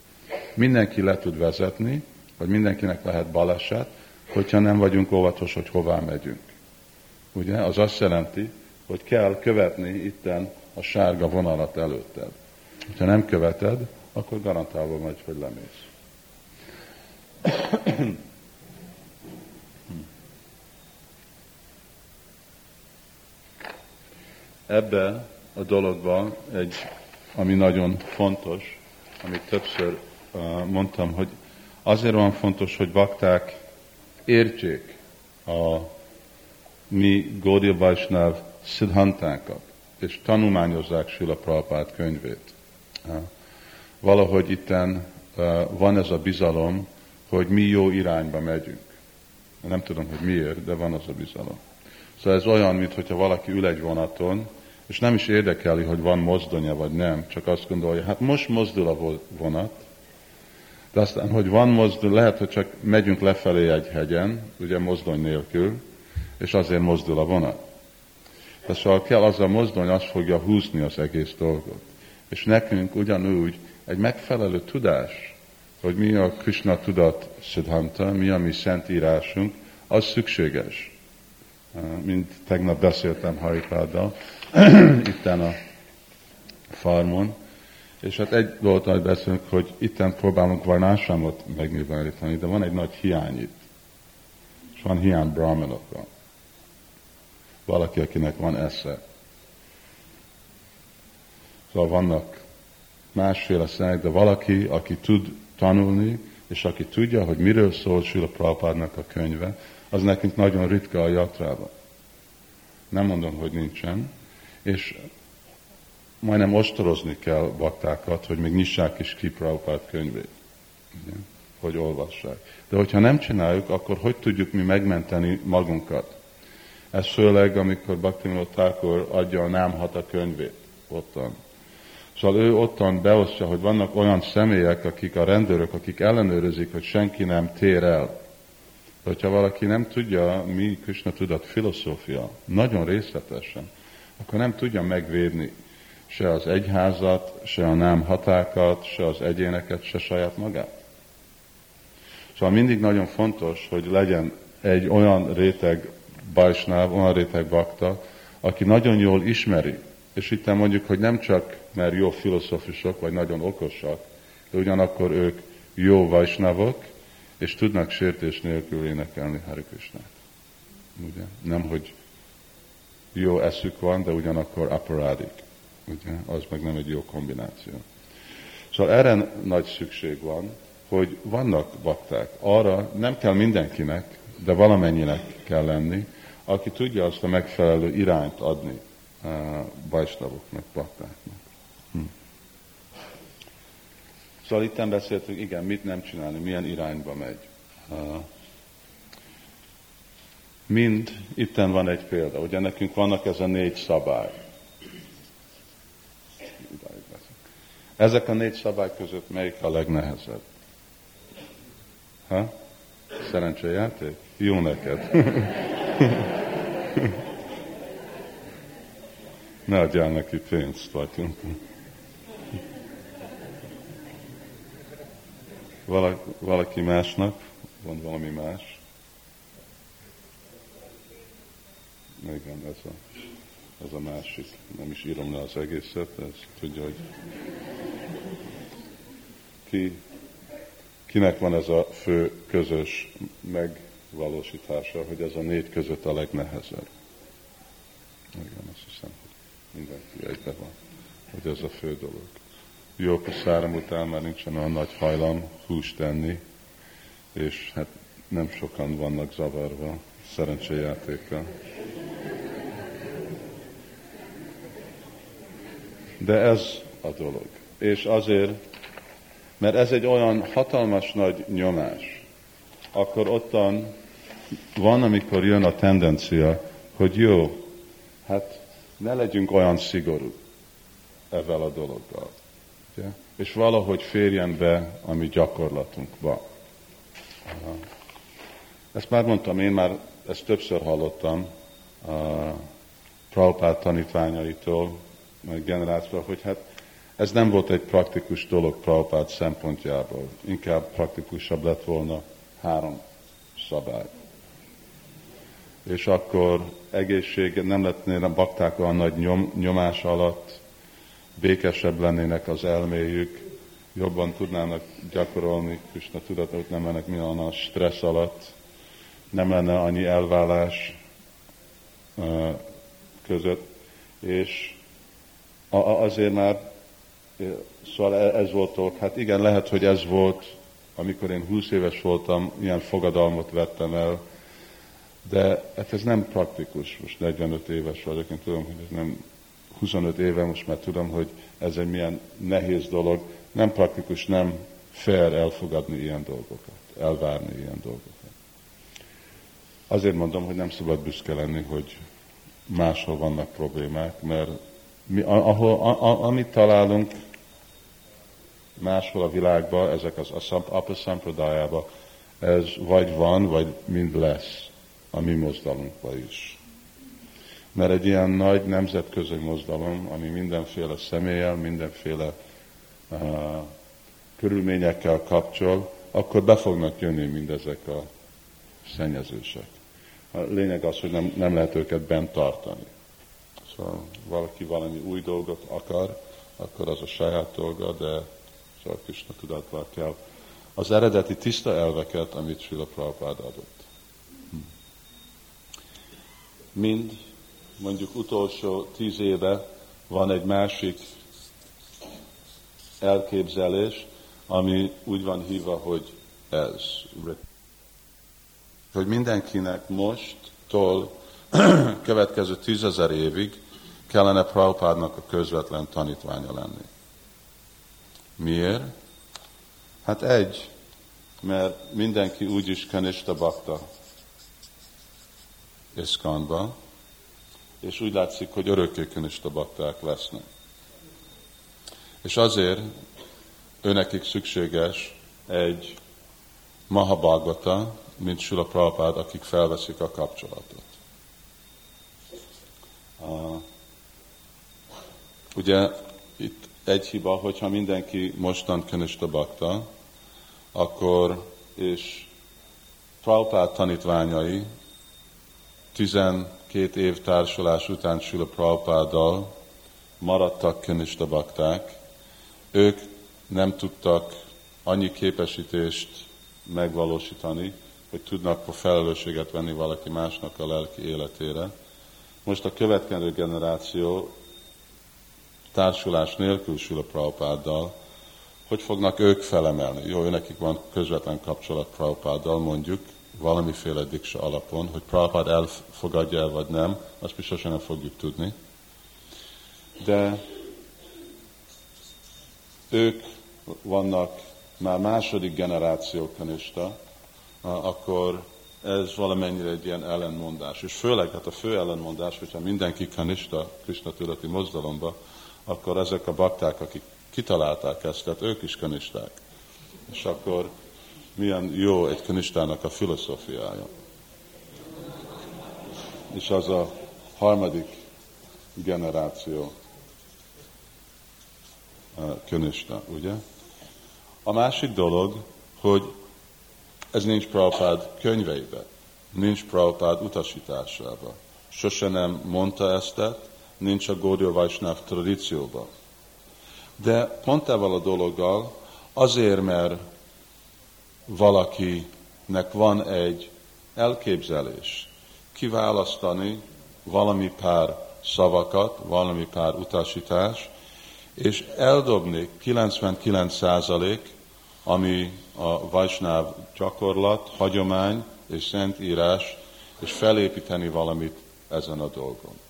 Mindenki le tud vezetni, vagy mindenkinek lehet baleset, hogyha nem vagyunk óvatos, hogy hová megyünk. Ugye? Az azt jelenti, hogy kell követni itten a sárga vonalat előtted. Ha nem követed, akkor garantálva vagy, hogy lemész. Ebbe a dologban egy, ami nagyon fontos, amit többször uh, mondtam, hogy azért van fontos, hogy bakták értsék a mi Gaudiya Vaisnav szidhantánkat, és tanulmányozzák Sila Prabhupát könyvét. Valahogy itten van ez a bizalom, hogy mi jó irányba megyünk. Nem tudom, hogy miért, de van az a bizalom. Szóval ez olyan, mintha valaki ül egy vonaton, és nem is érdekeli, hogy van mozdonya vagy nem, csak azt gondolja, hát most mozdul a vonat, de aztán, hogy van mozdul, lehet, hogy csak megyünk lefelé egy hegyen, ugye mozdony nélkül, és azért mozdul a vonat. De szóval kell az a mozdony, az fogja húzni az egész dolgot. És nekünk ugyanúgy egy megfelelő tudás, hogy mi a Krishna tudat Siddhanta, mi a mi szentírásunk, az szükséges. Mint tegnap beszéltem Haripáddal, itten a farmon, és hát egy dolgot, amit beszélünk, hogy itten próbálunk varnásámot megnyilvánítani, de van egy nagy hiány itt. És van hiány brahmanokban valaki, akinek van esze. Szóval vannak másféle szenek, de valaki, aki tud tanulni, és aki tudja, hogy miről szól Sula Prabhupádnak a könyve, az nekünk nagyon ritka a jatrában. Nem mondom, hogy nincsen, és majdnem ostorozni kell baktákat, hogy még nyissák is ki Prabhupád könyvét, ugye? hogy olvassák. De hogyha nem csináljuk, akkor hogy tudjuk mi megmenteni magunkat? Ez főleg, amikor Bhaktivinoda Thakur adja a Nem Hata könyvét ottan. Szóval ő ottan beosztja, hogy vannak olyan személyek, akik a rendőrök, akik ellenőrzik, hogy senki nem tér el. De hogyha valaki nem tudja, mi Krishna tudat filozófia, nagyon részletesen, akkor nem tudja megvédni se az egyházat, se a nem hatákat, se az egyéneket, se saját magát. Szóval mindig nagyon fontos, hogy legyen egy olyan réteg Bajsnáv, olyan réteg bakta, aki nagyon jól ismeri, és itt mondjuk, hogy nem csak mert jó filozófusok, vagy nagyon okosak, de ugyanakkor ők jó vajsnavok, és tudnak sértés nélkül énekelni Krishnát. Ugye? Nem, hogy jó eszük van, de ugyanakkor aparádik. Ugye? Az meg nem egy jó kombináció. Szóval erre nagy szükség van, hogy vannak bakták. Arra nem kell mindenkinek, de valamennyinek kell lenni, aki tudja azt a megfelelő irányt adni uh, baktáknak. Hm. Szóval itt beszéltünk, igen, mit nem csinálni, milyen irányba megy. Uh, mind, itten van egy példa, ugye nekünk vannak ez a négy szabály. Ezek a négy szabály között melyik a legnehezebb? Ha? Szerencsejáték? Jó neked. Ne adjál neki pénzt, vagy valaki másnak, van valami más. Igen, ez a, ez a másik. Nem is írom le az egészet, ez tudja, hogy ki, kinek van ez a fő közös meg valósítása, hogy ez a négy között a legnehezebb. Igen, azt hiszem, hogy mindenki egyben van, hogy ez a fő dolog. Jó, száram után már nincsen olyan nagy hajlam húst tenni, és hát nem sokan vannak zavarva szerencséjátékkal. De ez a dolog. És azért, mert ez egy olyan hatalmas nagy nyomás, akkor ottan van, amikor jön a tendencia, hogy jó, hát ne legyünk olyan szigorú ezzel a dologgal. Ugye? És valahogy férjen be a mi gyakorlatunkba. Ezt már mondtam, én már ezt többször hallottam a Prabhupád tanítványaitól, generációtól, hogy hát Ez nem volt egy praktikus dolog Prabhupád szempontjából. Inkább praktikusabb lett volna három szabály. És akkor egészség, nem lettnének bakták olyan nagy nyom, nyomás alatt, békesebb lennének az elméjük, jobban tudnának gyakorolni Krishna tudatot, nem lennek minden a stressz alatt, nem lenne annyi elvállás között, és azért már, szóval e, ez volt ott, hát igen, lehet, hogy ez volt, amikor én 20 éves voltam, ilyen fogadalmat vettem el, de hát ez nem praktikus, most 45 éves vagyok, én tudom, hogy ez nem 25 éve, most már tudom, hogy ez egy milyen nehéz dolog, nem praktikus, nem fair elfogadni ilyen dolgokat, elvárni ilyen dolgokat. Azért mondom, hogy nem szabad büszke lenni, hogy máshol vannak problémák, mert mi, ahol, a, a, amit találunk máshol a világban, ezek az apa szampradájában, ez vagy van, vagy mind lesz a mi mozdalunkban is. Mert egy ilyen nagy nemzetközi mozdalom, ami mindenféle személlyel, mindenféle uh, körülményekkel kapcsol, akkor be fognak jönni mindezek a szennyezősek. A lényeg az, hogy nem, nem lehet őket bent tartani. Szóval valaki valami új dolgot akar, akkor az a saját dolga, de csak Krishna tudatval kell. Az eredeti tiszta elveket, amit Srila Prabhupád adott. Hm. Mind, mondjuk utolsó tíz éve van egy másik elképzelés, ami úgy van hívva, hogy ez. Hogy mindenkinek mosttól következő tízezer évig kellene Prabhupádnak a közvetlen tanítványa lenni. Miért? Hát egy, mert mindenki úgyis kanista bakta Iszkanba, és úgy látszik, hogy örökké kanista bakták lesznek. És azért őnekik szükséges egy Mahabhagata, mint Sula Prabhupád, akik felveszik a kapcsolatot. Uh, ugye itt egy hiba, hogyha mindenki mostan Kanista Bakta, akkor, és Prabhupád tanítványai 12 év társulás után Sula Prabhupáddal maradtak Kanista Bakták, ők nem tudtak annyi képesítést megvalósítani, hogy tudnak a felelősséget venni valaki másnak a lelki életére. Most a következő generáció társulás nélkül sül a Prabhupáddal, hogy fognak ők felemelni? Jó, nekik van közvetlen kapcsolat Prabhupáddal, mondjuk, valamiféle diksa alapon, hogy Prabhupád elfogadja el vagy nem, azt sosem nem fogjuk tudni. De ők vannak már második generáció kanista, akkor ez valamennyire egy ilyen ellenmondás. És főleg hát a fő ellenmondás, hogyha mindenki kanista Krishna tudati mozdalomba, akkor ezek a bakták, akik kitalálták ezt, tehát ők is kanisták. És akkor milyen jó egy kanistának a filozófiája. És az a harmadik generáció kanista, ugye? A másik dolog, hogy ez nincs Prabhupád könyveibe, nincs Prabhupád utasításába. Sose nem mondta ezt, nincs a Gaudiya Vaisnav tradícióban. De pont ezzel a dologgal, azért, mert valakinek van egy elképzelés, kiválasztani valami pár szavakat, valami pár utasítás, és eldobni 99% ami a Vajsnáv gyakorlat, hagyomány és szentírás, és felépíteni valamit ezen a dolgon.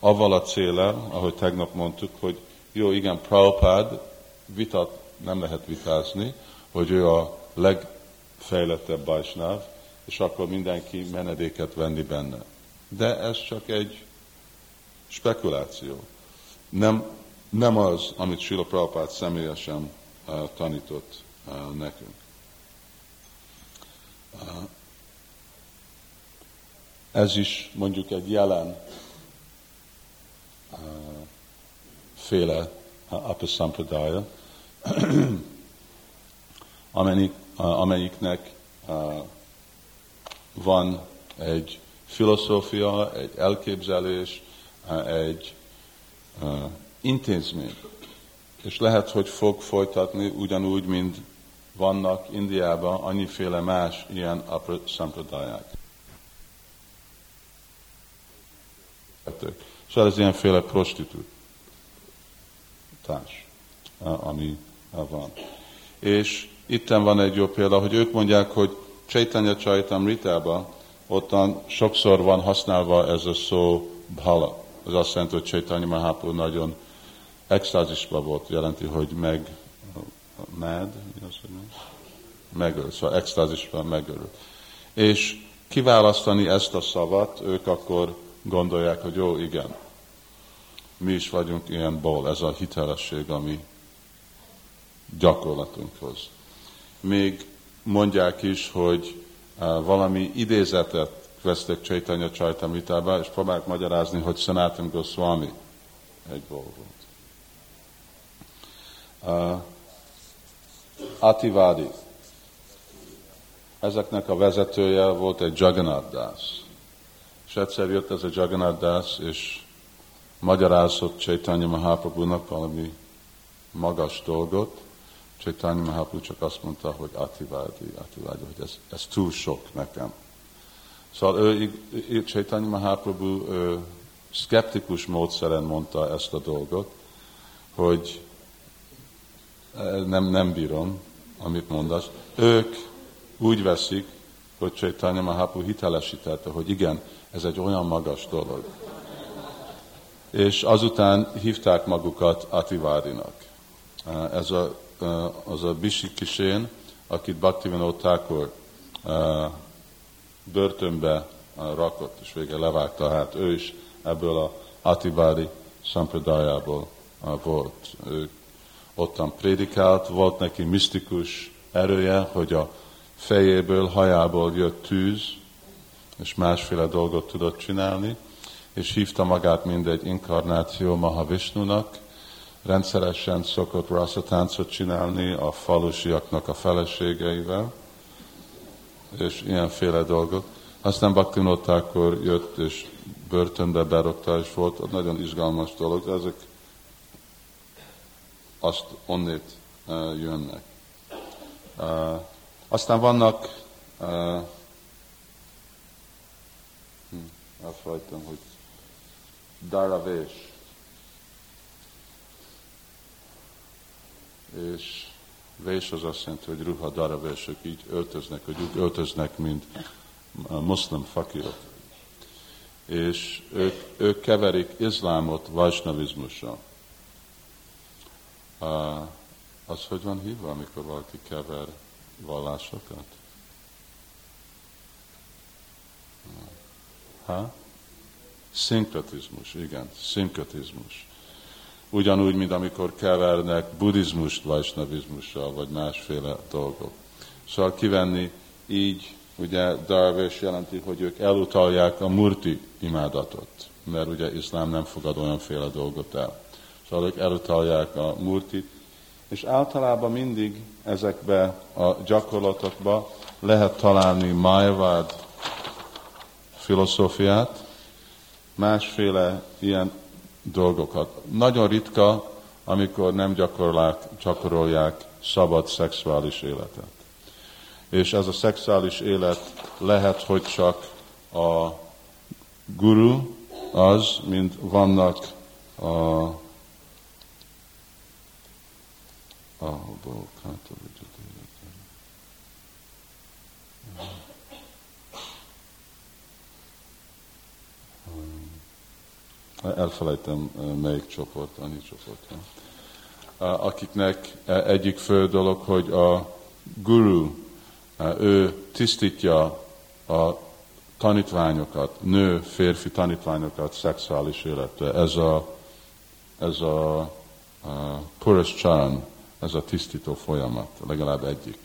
Avval a célra, ahogy tegnap mondtuk, hogy jó, igen, Prabhupád vitat nem lehet vitázni, hogy ő a legfejlettebb bajsnáv, és akkor mindenki menedéket venni benne. De ez csak egy spekuláció. Nem, nem az, amit Sila Prabhupád személyesen uh, tanított uh, nekünk. Uh, ez is mondjuk egy jelen féle apasampradaya, amelyik, amelyiknek van egy filozófia, egy elképzelés, egy intézmény. És lehet, hogy fog folytatni ugyanúgy, mint vannak Indiában annyiféle más ilyen aprasampradáják. Szóval ez ilyenféle prostitút társ, ami van. És itten van egy jó példa, hogy ők mondják, hogy Chaitanya Chaitam Ritába, ottan sokszor van használva ez a szó bhala. Ez azt jelenti, hogy Chaitanya Mahaprabhu nagyon extázisban volt, jelenti, hogy meg, hogy megöl, szóval extázisban megöl. És kiválasztani ezt a szavat, ők akkor gondolják, hogy jó, igen, mi is vagyunk ilyenból, ez a hitelesség, ami gyakorlatunkhoz. Még mondják is, hogy valami idézetet vesztek Chaitanya Csajtamitába, és próbálják magyarázni, hogy Sanatan Goswami egy volt. Uh, Ativadi. Ezeknek a vezetője volt egy Jagannath Das. Egyszer jött ez a Jagannath Das, és magyarázott Chaitanya Mahaprabhu-nak valami magas dolgot, Chaitanya Mahaprabhu csak azt mondta, hogy Ativádi, Ativádi, hogy ez, ez túl sok nekem. Szóval ő, ő Chaitanya Mahaprabhu ő, szkeptikus módszeren mondta ezt a dolgot, hogy nem, nem bírom, amit mondasz. Ők úgy veszik, hogy Chaitanya Mahaprabhu hitelesítette, hogy igen, ez egy olyan magas dolog. És azután hívták magukat Ativádinak. Ez a az a Bisi Kisén, akit Bhaktivinoda Thakur börtönbe rakott, és vége levágta, hát ő is ebből a Atibári szampradájából volt. Ő ottan prédikált, volt neki misztikus erője, hogy a fejéből, hajából jött tűz, és másféle dolgot tudott csinálni, és hívta magát mindegy inkarnáció Mahavishnunak, rendszeresen szokott raszatáncot csinálni a falusiaknak a feleségeivel, és ilyenféle dolgok. Aztán Bhaktinottákor jött, és börtönbe berokta, és volt nagyon izgalmas dolog, ezek azt onnét uh, jönnek. Uh, aztán vannak, hm, elfelejtem, hogy Daravés, és vés az azt jelenti, hogy ruha darabesek így öltöznek, hogy úgy öltöznek, mint muszlim fakirok. És ők, ők keverik izlámot vajsnavizmussal. Az hogy van hívva, amikor valaki kever vallásokat? Ha? Szinkretizmus, igen, szinkretizmus. Ugyanúgy, mint amikor kevernek buddhizmust vajsnavizmussal, vagy másféle dolgok. Szóval kivenni így, ugye darves jelenti, hogy ők elutalják a murti imádatot, mert ugye iszlám nem fogad olyanféle dolgot el. Szóval ők elutalják a murtit, és általában mindig ezekbe a gyakorlatokba lehet találni májvád filozófiát, másféle ilyen dolgokat. Nagyon ritka, amikor nem gyakorolják, gyakorolják szabad szexuális életet. És ez a szexuális élet lehet, hogy csak a guru az, mint vannak a, a, a elfelejtem melyik csoport, annyi csoport. Akiknek egyik fő dolog, hogy a guru, ő tisztítja a tanítványokat, nő, férfi tanítványokat szexuális életre. Ez a, ez a, a Purascharan, ez a tisztító folyamat, legalább egyik.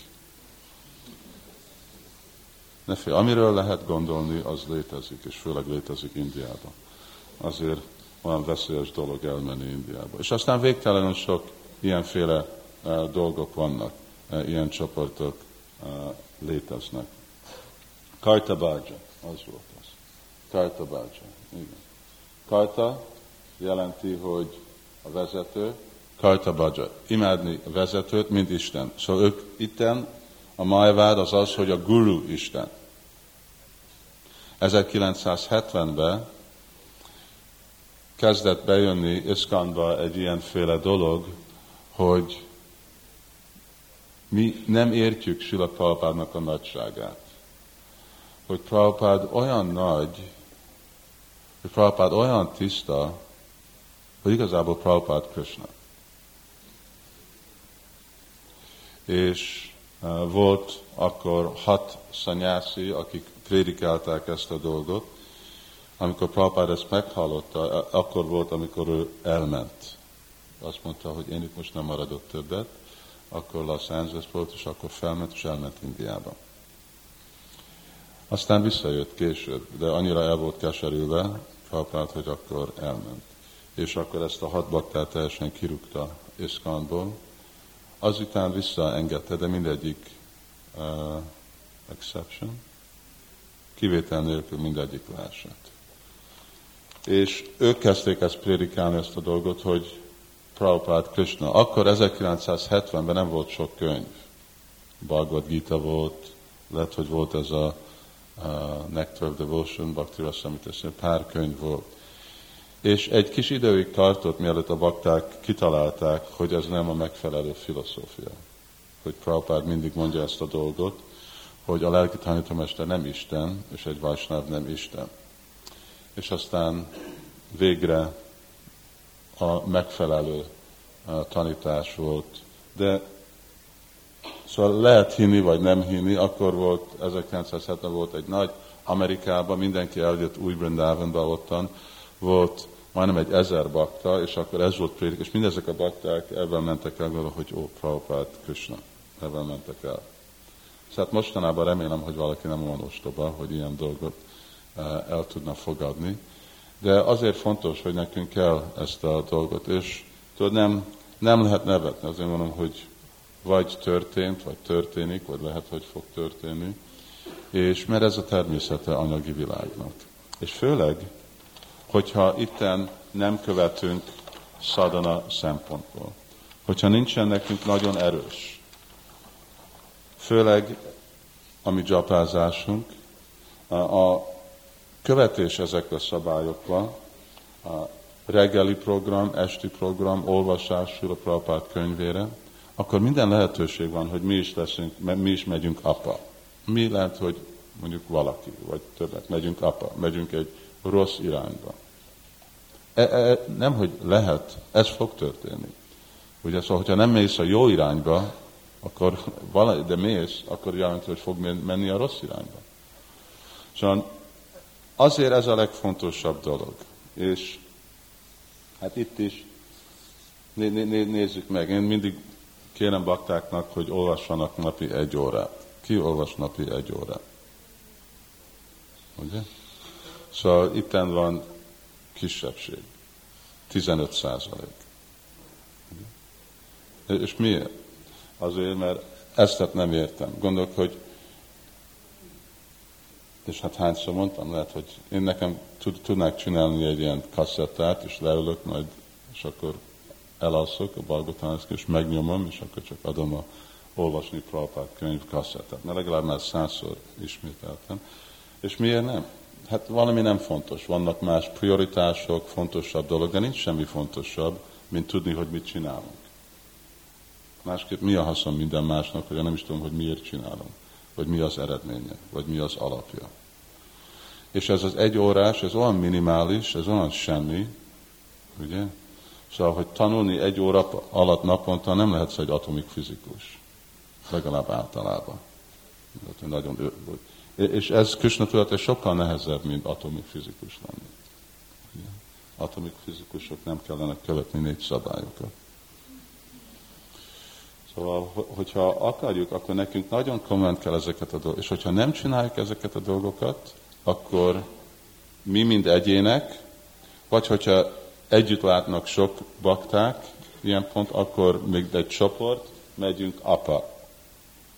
Ne fél, amiről lehet gondolni, az létezik, és főleg létezik Indiában azért olyan veszélyes dolog elmenni Indiába. És aztán végtelenül sok ilyenféle uh, dolgok vannak, uh, ilyen csoportok uh, léteznek. Kajtabágya, az volt az. Kajtabágya, igen. Kajta jelenti, hogy a vezető, Kajtabágya, imádni a vezetőt, mint Isten. Szóval ők itten, a Majvád az az, hogy a Guru Isten. 1970-ben kezdett bejönni Iszkanba egy ilyenféle dolog, hogy mi nem értjük Sila Prabhupádnak a nagyságát. Hogy Prabhupád olyan nagy, hogy Prabhupád olyan tiszta, hogy igazából Prabhupád Krishna. És uh, volt akkor hat szanyászi, akik prédikálták ezt a dolgot, amikor Prabhupád ezt meghallotta, akkor volt, amikor ő elment. Azt mondta, hogy én itt most nem maradok többet, akkor Los Angeles volt, és akkor felment, és elment Indiába. Aztán visszajött később, de annyira el volt keserülve, Prabhupád, hogy akkor elment. És akkor ezt a hat baktát teljesen kirúgta Iszkánból. Azután visszaengedte, de mindegyik uh, exception, kivétel nélkül mindegyik leesett. És ők kezdték ezt prédikálni, ezt a dolgot, hogy Prabhupád Krishna. Akkor 1970-ben nem volt sok könyv. Bhagavad Gita volt, lehet, hogy volt ez a, a Nectar of Devotion, Bhakti Rasamita, pár könyv volt. És egy kis időig tartott, mielőtt a bakták kitalálták, hogy ez nem a megfelelő filozófia. Hogy Prabhupád mindig mondja ezt a dolgot, hogy a lelki tanítómester nem Isten, és egy Vajsnáv nem Isten. És aztán végre a megfelelő tanítás volt. De szóval lehet hinni, vagy nem hinni, akkor volt, 1970 volt egy nagy Amerikában, mindenki eljött új Brindavanba ottan, volt majdnem egy ezer bakta, és akkor ez volt prédik, és mindezek a bakták ebben mentek el, hogy ó, Prabhupád Krishna, ebben mentek el. Szóval mostanában remélem, hogy valaki nem olyan ostoba, hogy ilyen dolgot eh, el tudna fogadni. De azért fontos, hogy nekünk kell ezt a dolgot, és tudod, nem, nem lehet nevetni. Azért mondom, hogy vagy történt, vagy történik, vagy lehet, hogy fog történni. És mert ez a természete anyagi világnak. És főleg, hogyha itten nem követünk szadana szempontból. Hogyha nincsen nekünk nagyon erős főleg a mi dzsapázásunk, a követés ezekre a szabályokra, a reggeli program, esti program, olvasás Sula Prabhupád könyvére, akkor minden lehetőség van, hogy mi is leszünk, mi is megyünk apa. Mi lehet, hogy mondjuk valaki, vagy többet megyünk apa, megyünk egy rossz irányba. E, e, nem, hogy lehet, ez fog történni. Ugye, szóval, hogyha nem mész a jó irányba, akkor vala, de mész, akkor jelenti, hogy fog menni a rossz irányba. Szóval azért ez a legfontosabb dolog. És hát itt is né, né, né, nézzük meg. Én mindig kérem baktáknak, hogy olvassanak napi egy órát. Ki olvas napi egy órát? Ugye? Szóval itten van kisebbség. 15 százalék. És miért? Azért, mert ezt nem értem. Gondolok, hogy és hát hányszor mondtam, lehet, hogy én nekem tudnák csinálni egy ilyen kaszettát, és leülök majd, és akkor elalszok a balgotánszk, és megnyomom, és akkor csak adom a olvasni Prabhupád könyv kaszettát. Mert legalább már százszor ismételtem. És miért nem? Hát valami nem fontos. Vannak más prioritások, fontosabb dolog, de nincs semmi fontosabb, mint tudni, hogy mit csinálunk. Másképp mi a haszon minden másnak, hogy nem is tudom, hogy miért csinálom, vagy mi az eredménye, vagy mi az alapja. És ez az egy órás, ez olyan minimális, ez olyan semmi, ugye? Szóval, hogy tanulni egy óra alatt naponta nem lehetsz egy atomik fizikus. Legalább általában. Nagyon és ez Krishna tudat sokkal nehezebb, mint atomik fizikus lenni. Atomik fizikusok nem kellene követni négy szabályokat. Szóval, hogyha akarjuk, akkor nekünk nagyon komolyan kell ezeket a dolgokat. És hogyha nem csináljuk ezeket a dolgokat, akkor mi, mind egyének, vagy hogyha együtt látnak sok bakták, ilyen pont, akkor még egy csoport, megyünk apa,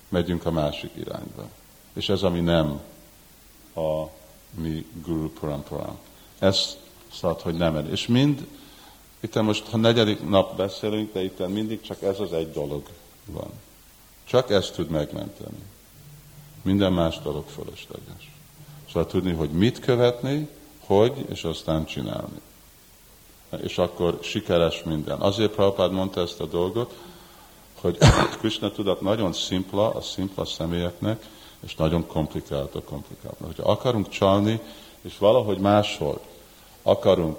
megyünk a másik irányba. És ez, ami nem a mi Guru Parampara. Ez szóval, hogy nem. És mind, itt most, ha negyedik nap beszélünk, de itt mindig csak ez az egy dolog van. Csak ezt tud megmenteni. Minden más dolog fölösleges. Szóval tudni, hogy mit követni, hogy, és aztán csinálni. És akkor sikeres minden. Azért Prabhupád mondta ezt a dolgot, hogy Krishna tudat nagyon szimpla a szimpla személyeknek, és nagyon komplikált a komplikált. Hogyha akarunk csalni, és valahogy máshol akarunk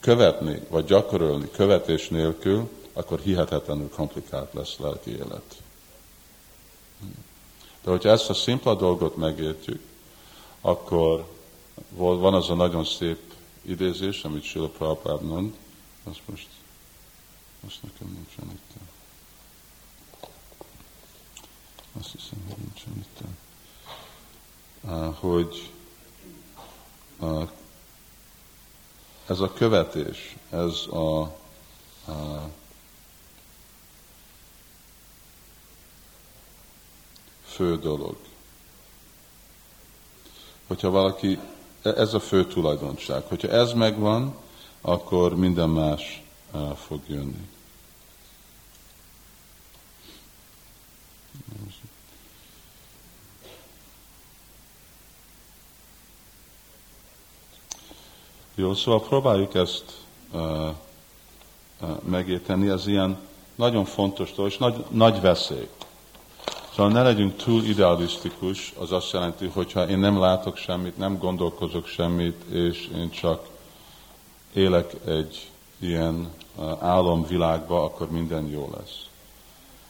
követni, vagy gyakorolni követés nélkül, akkor hihetetlenül komplikált lesz lelki élet. De hogyha ezt a szimpla dolgot megértjük, akkor van az a nagyon szép idézés, amit Sila Prabhupád mond, azt most, most nekem nincsen itt. Azt hiszem, hogy nincsen itt. Hogy ez a követés, ez a, a fő dolog. Hogyha valaki, ez a fő tulajdonság. Hogyha ez megvan, akkor minden más fog jönni. Jó, szóval próbáljuk ezt uh, uh, megérteni, ez ilyen nagyon fontos dolog, és nagy, nagy veszély. Szóval ne legyünk túl idealisztikus, az azt jelenti, hogy ha én nem látok semmit, nem gondolkozok semmit, és én csak élek egy ilyen álomvilágba, akkor minden jó lesz.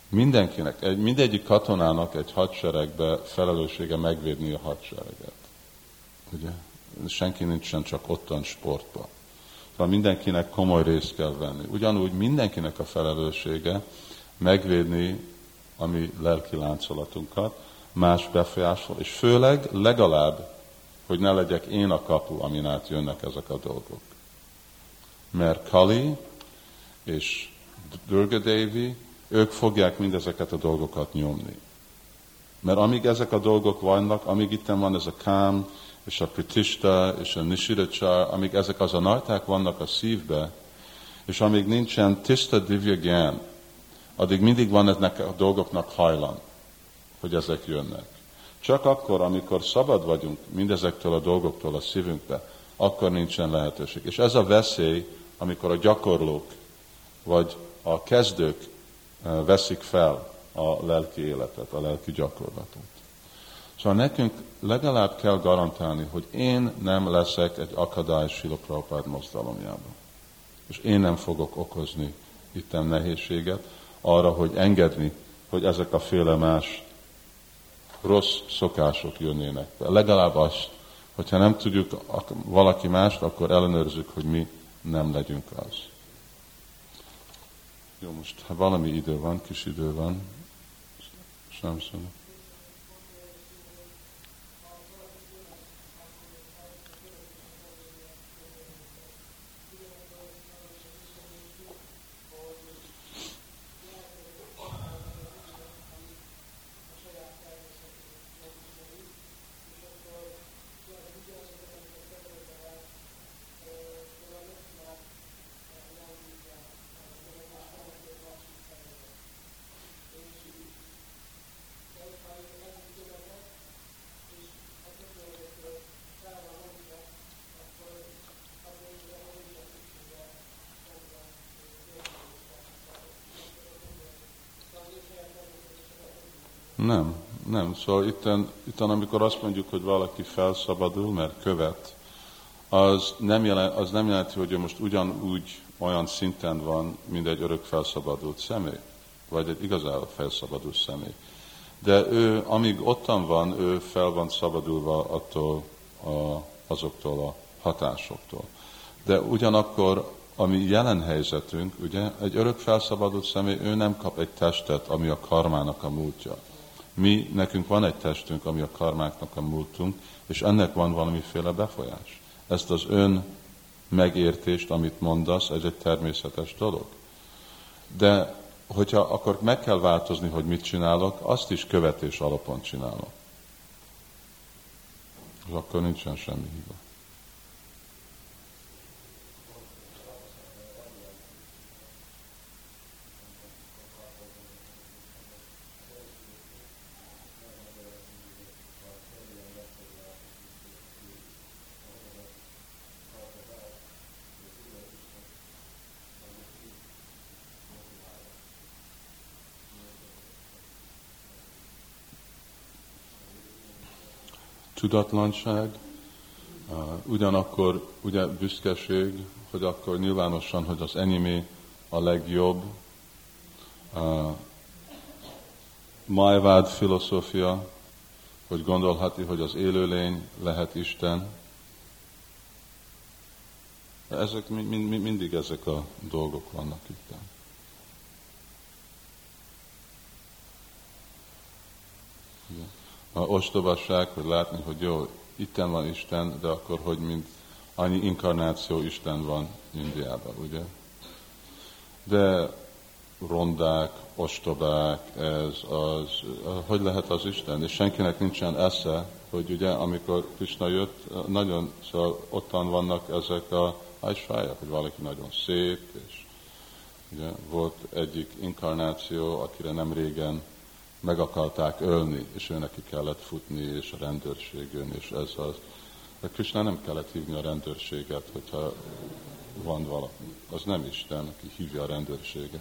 Mindenkinek, egy, mindegyik katonának egy hadseregbe felelőssége megvédni a hadsereget. Ugye? Senki nincsen csak ottan sportba. Szóval mindenkinek komoly részt kell venni. Ugyanúgy mindenkinek a felelőssége megvédni a mi lelki láncolatunkat, más befolyásol, és főleg legalább, hogy ne legyek én a kapu, amin át jönnek ezek a dolgok. Mert Kali és Durga Devi, ők fogják mindezeket a dolgokat nyomni. Mert amíg ezek a dolgok vannak, amíg itt van ez a kám, és a pritista, és a nishiracsar, amíg ezek az a najták vannak a szívbe, és amíg nincsen tiszta divya addig mindig van eznek a dolgoknak hajlan, hogy ezek jönnek. Csak akkor, amikor szabad vagyunk mindezektől a dolgoktól a szívünkbe, akkor nincsen lehetőség. És ez a veszély, amikor a gyakorlók vagy a kezdők eh, veszik fel a lelki életet, a lelki gyakorlatot. Szóval nekünk legalább kell garantálni, hogy én nem leszek egy akadály Sila Prabhupád mozdalomjában. És én nem fogok okozni itten nehézséget, arra, hogy engedni, hogy ezek a féle más rossz szokások jönnének be. Legalább azt, hogyha nem tudjuk valaki mást, akkor ellenőrzük, hogy mi nem legyünk az. Jó, most ha valami idő van, kis idő van, sem szóval. Nem, nem. Szóval itten, itten amikor azt mondjuk, hogy valaki felszabadul, mert követ, az nem, jelent, az nem jelenti, hogy most ugyanúgy olyan szinten van, mint egy örök felszabadult személy, vagy egy igazán felszabadult személy. De ő, amíg ottan van, ő fel van szabadulva attól a, azoktól a hatásoktól. De ugyanakkor, ami jelen helyzetünk, ugye, egy örök felszabadult személy, ő nem kap egy testet, ami a karmának a múltja. Mi, nekünk van egy testünk, ami a karmáknak a múltunk, és ennek van valamiféle befolyás. Ezt az ön megértést, amit mondasz, ez egy természetes dolog. De hogyha akkor meg kell változni, hogy mit csinálok, azt is követés alapon csinálok. És akkor nincsen semmi hiba. Tudatlanság, ugyanakkor ugye büszkeség, hogy akkor nyilvánosan, hogy az enyémé a legjobb, Májvád filozófia, hogy gondolhatni, hogy az élőlény lehet Isten. Ezek mind, mind, mindig ezek a dolgok vannak itt. A ostobasság, hogy látni, hogy jó, itten van Isten, de akkor hogy mint annyi inkarnáció Isten van Indiában, ugye? De rondák, ostobák, ez az, hogy lehet az Isten? És senkinek nincsen esze, hogy ugye amikor Krishna jött, nagyon, szóval ottan vannak ezek a ajsfájak, hogy valaki nagyon szép, és ugye volt egyik inkarnáció, akire nem régen meg akarták ölni, és ő neki kellett futni, és a rendőrség jön, és ez az. De Krishna nem kellett hívni a rendőrséget, hogyha van valami. Az nem Isten, aki hívja a rendőrséget.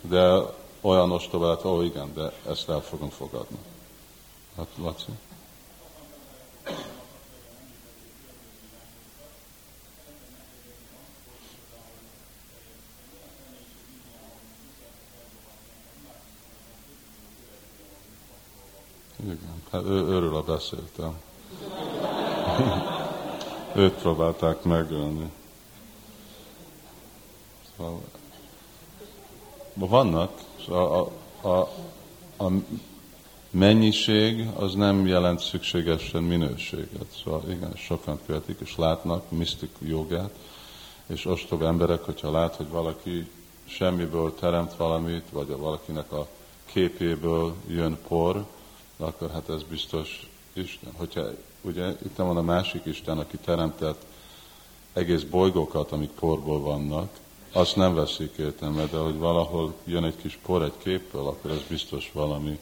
De olyan ostobát, ó igen, de ezt el fogom fogadni. Hát, Laci? Igen, hát ő, őről beszéltem. Őt próbálták megölni. Szóval, vannak, szóval a, a, a mennyiség az nem jelent szükségesen minőséget. Szóval igen, sokan követik és látnak misztik jogát, és ostob emberek, hogyha lát, hogy valaki semmiből teremt valamit, vagy a valakinek a képéből jön por, akkor hát ez biztos Isten. Hogyha ugye itt van a másik Isten, aki teremtett egész bolygókat, amik porból vannak, azt nem veszik értelme, de hogy valahol jön egy kis por egy képpel, akkor ez biztos valami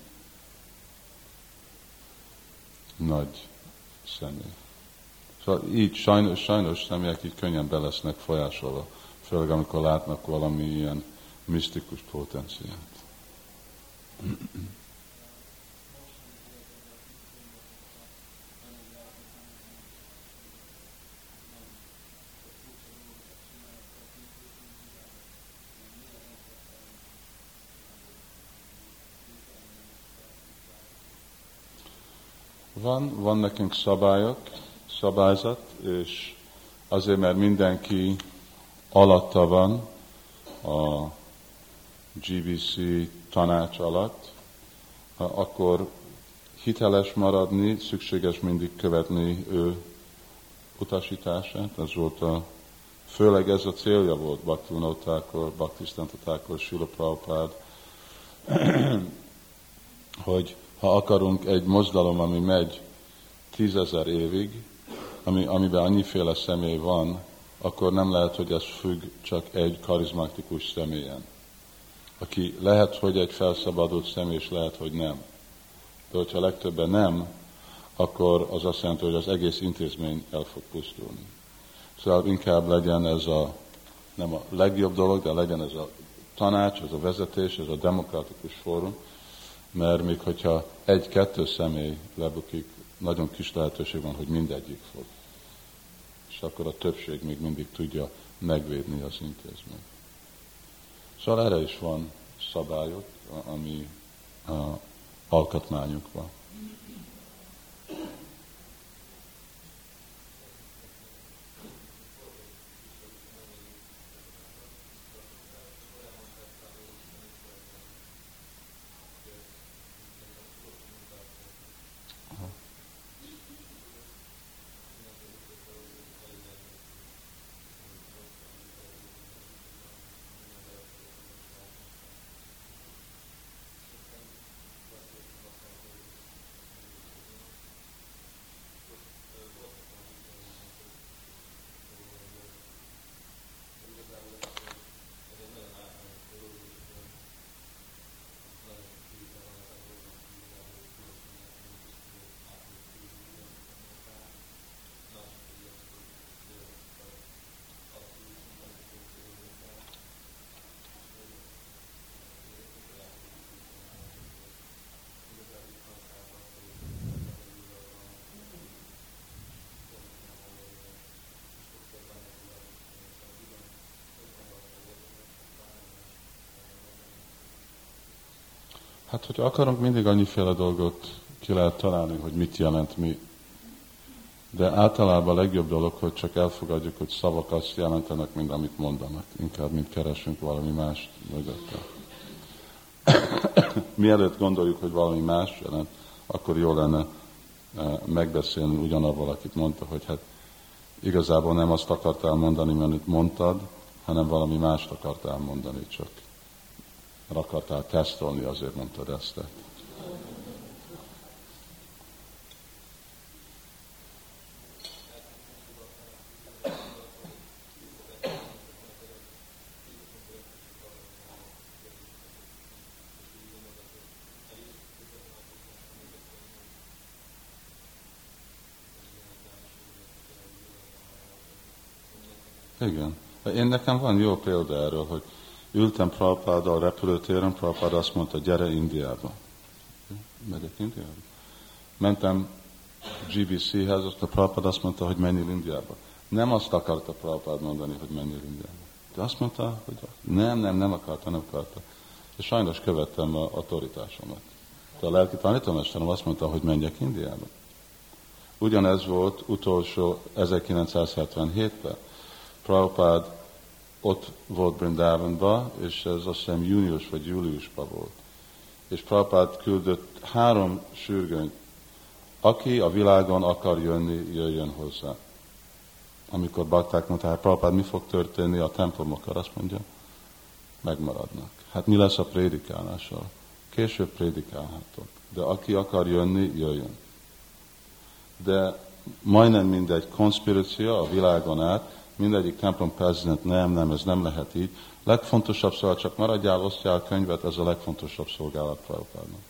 nagy személy. Szóval így sajnos, sajnos személyek így könnyen belesznek folyásolva, főleg amikor látnak valami ilyen misztikus potenciát. Van, van nekünk szabályok, szabályzat, és azért, mert mindenki alatta van a GBC tanács alatt, akkor hiteles maradni, szükséges mindig követni ő utasítását. Ez volt a, főleg ez a célja volt Bhaktivinodákor, Bhaktisztántatákor, Sila Prabhupád, hogy ha akarunk egy mozdalom, ami megy tízezer évig, ami, amiben annyiféle személy van, akkor nem lehet, hogy ez függ csak egy karizmatikus személyen. Aki lehet, hogy egy felszabadult személy, és lehet, hogy nem. De hogyha legtöbben nem, akkor az azt jelenti, hogy az egész intézmény el fog pusztulni. Szóval inkább legyen ez a, nem a legjobb dolog, de legyen ez a tanács, ez a vezetés, ez a demokratikus fórum, mert még hogyha egy-kettő személy lebukik, nagyon kis lehetőség van, hogy mindegyik fog. És akkor a többség még mindig tudja megvédni az intézményt. Szóval erre is van szabályok, ami a alkotmányunkban. Hát, hogy akarunk, mindig annyiféle dolgot ki lehet találni, hogy mit jelent mi. De általában a legjobb dolog, hogy csak elfogadjuk, hogy szavak azt jelentenek, mint amit mondanak. Inkább, mint keresünk valami más mögötte. Mielőtt gondoljuk, hogy valami más jelent, akkor jó lenne eh, megbeszélni ugyanavval, akit mondta, hogy hát igazából nem azt akartál mondani, mert mondtad, hanem valami mást akartál mondani, csak akartál tesztolni, azért mondtad ezt. Igen. Én nekem van jó példa erről, hogy ültem Prabhupáddal a repülőtéren, Prabhupád azt mondta, gyere Indiába. Megyek Indiába. Mentem GBC-hez, azt a Prabhupád azt mondta, hogy menjél Indiába. Nem azt akarta Prabhupád mondani, hogy menjél Indiába. De azt mondta, hogy nem, nem, nem akarta, nem akarta. És sajnos követtem a autoritásomat. De a lelki tanítómesterem azt mondta, hogy menjek Indiába. Ugyanez volt utolsó 1977-ben. Prabhupád ott volt Brindavanba, és ez azt hiszem június vagy júliusban volt. És Prabhupád küldött három sürgönyt, aki a világon akar jönni, jöjjön hozzá. Amikor bakták mondták, hát Prabhupád, mi fog történni a templomokkal, azt mondja, megmaradnak. Hát mi lesz a prédikálással? Később prédikálhatok. De aki akar jönni, jöjjön. De majdnem mindegy konspiráció a világon át, mindegyik templom prezident, nem, nem, ez nem lehet így. Legfontosabb szóval csak maradjál, osztjál könyvet, ez a legfontosabb szolgálat Prabhupádnak.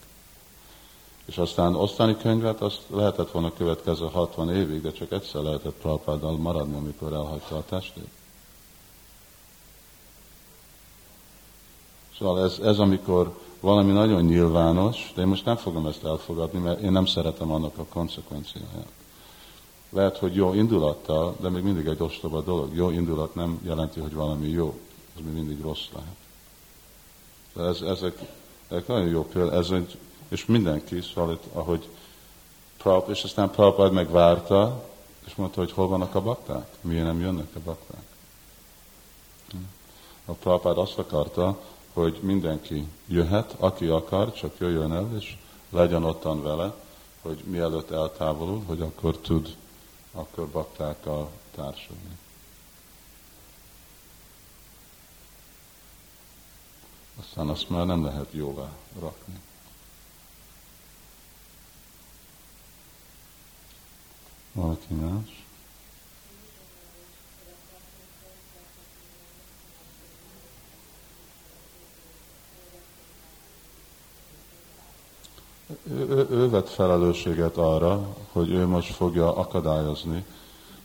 És aztán osztani könyvet, azt lehetett volna következő 60 évig, de csak egyszer lehetett Prabhupáddal maradni, amikor elhagyta a testét. Szóval ez, ez amikor valami nagyon nyilvános, de én most nem fogom ezt elfogadni, mert én nem szeretem annak a konsekvenciáját. Lehet, hogy jó indulattal, de még mindig egy ostoba dolog. Jó indulat nem jelenti, hogy valami jó. Ez még mindig rossz lehet. De ez, ezek, ezek nagyon jó példa. Ez egy, és mindenki, szóval itt, ahogy Prab, és aztán Prabhupád megvárta, és mondta, hogy hol vannak a bakták? Miért nem jönnek a bakták? A Prabhupád azt akarta, hogy mindenki jöhet, aki akar, csak jöjjön el, és legyen ottan vele, hogy mielőtt eltávolul, hogy akkor tud akkor bakták a társadalmi. Aztán azt már nem lehet jóvá rakni. Valaki más? ő, ő vett felelősséget arra, hogy ő most fogja akadályozni,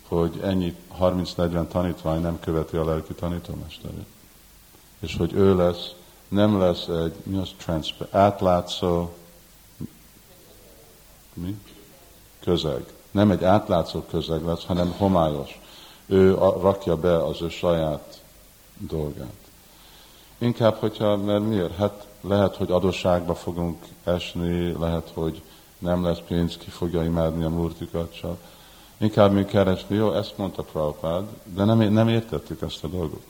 hogy ennyi 30-40 tanítvány nem követi a lelki tanítómesterét. És hogy ő lesz, nem lesz egy mi az transfer, átlátszó mi? közeg. Nem egy átlátszó közeg lesz, hanem homályos. Ő rakja be az ő saját dolgát. Inkább, hogyha, mert miért? Hát lehet, hogy adósságba fogunk esni, lehet, hogy nem lesz pénz, ki fogja imádni a murtikat csak. Inkább mi keresni, jó, ezt mondta Prabhupád, de nem, nem értettük ezt a dolgot.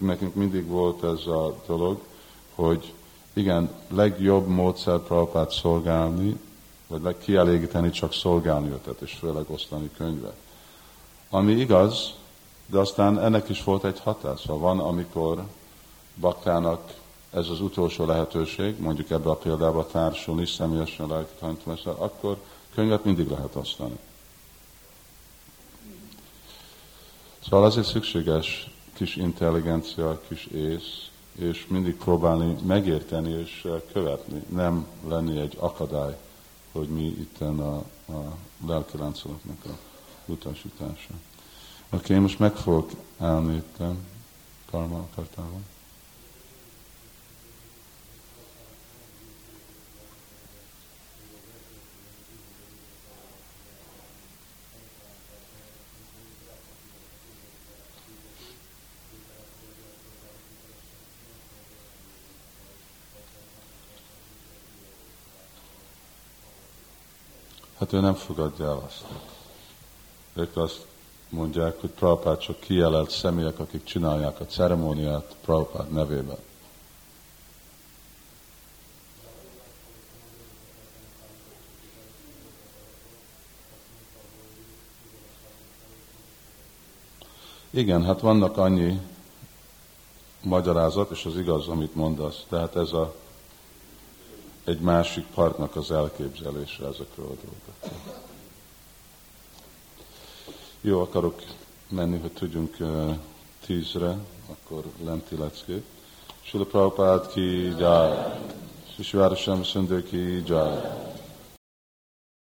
Nekünk mindig volt ez a dolog, hogy igen, legjobb módszer Prabhupád szolgálni, vagy kielégíteni csak szolgálni őtet, és főleg osztani könyvet. Ami igaz, de aztán ennek is volt egy hatása. Van, amikor baktának ez az utolsó lehetőség, mondjuk ebbe a példába társulni, személyesen lelki tanítómester, akkor könyvet mindig lehet osztani. Szóval azért szükséges kis intelligencia, kis ész, és mindig próbálni megérteni és követni, nem lenni egy akadály, hogy mi itt a, a lelki láncolatnak a utasítása. Oké, okay, most meg fogok állni itt, Karma akartál Hát ő nem fogadja el azt. Ők azt mondják, hogy Prabhupád csak kijelelt személyek, akik csinálják a ceremóniát Prabhupád nevében. Igen, hát vannak annyi magyarázat, és az igaz, amit mondasz. Tehát ez a, egy másik partnak az elképzelése ezekről a dolgokról. Jó, akarok menni, hogy tudjunk tízre, akkor lenti leckét. Sula Prabhupád ki jár, Sisvárasam Szundő ki jár,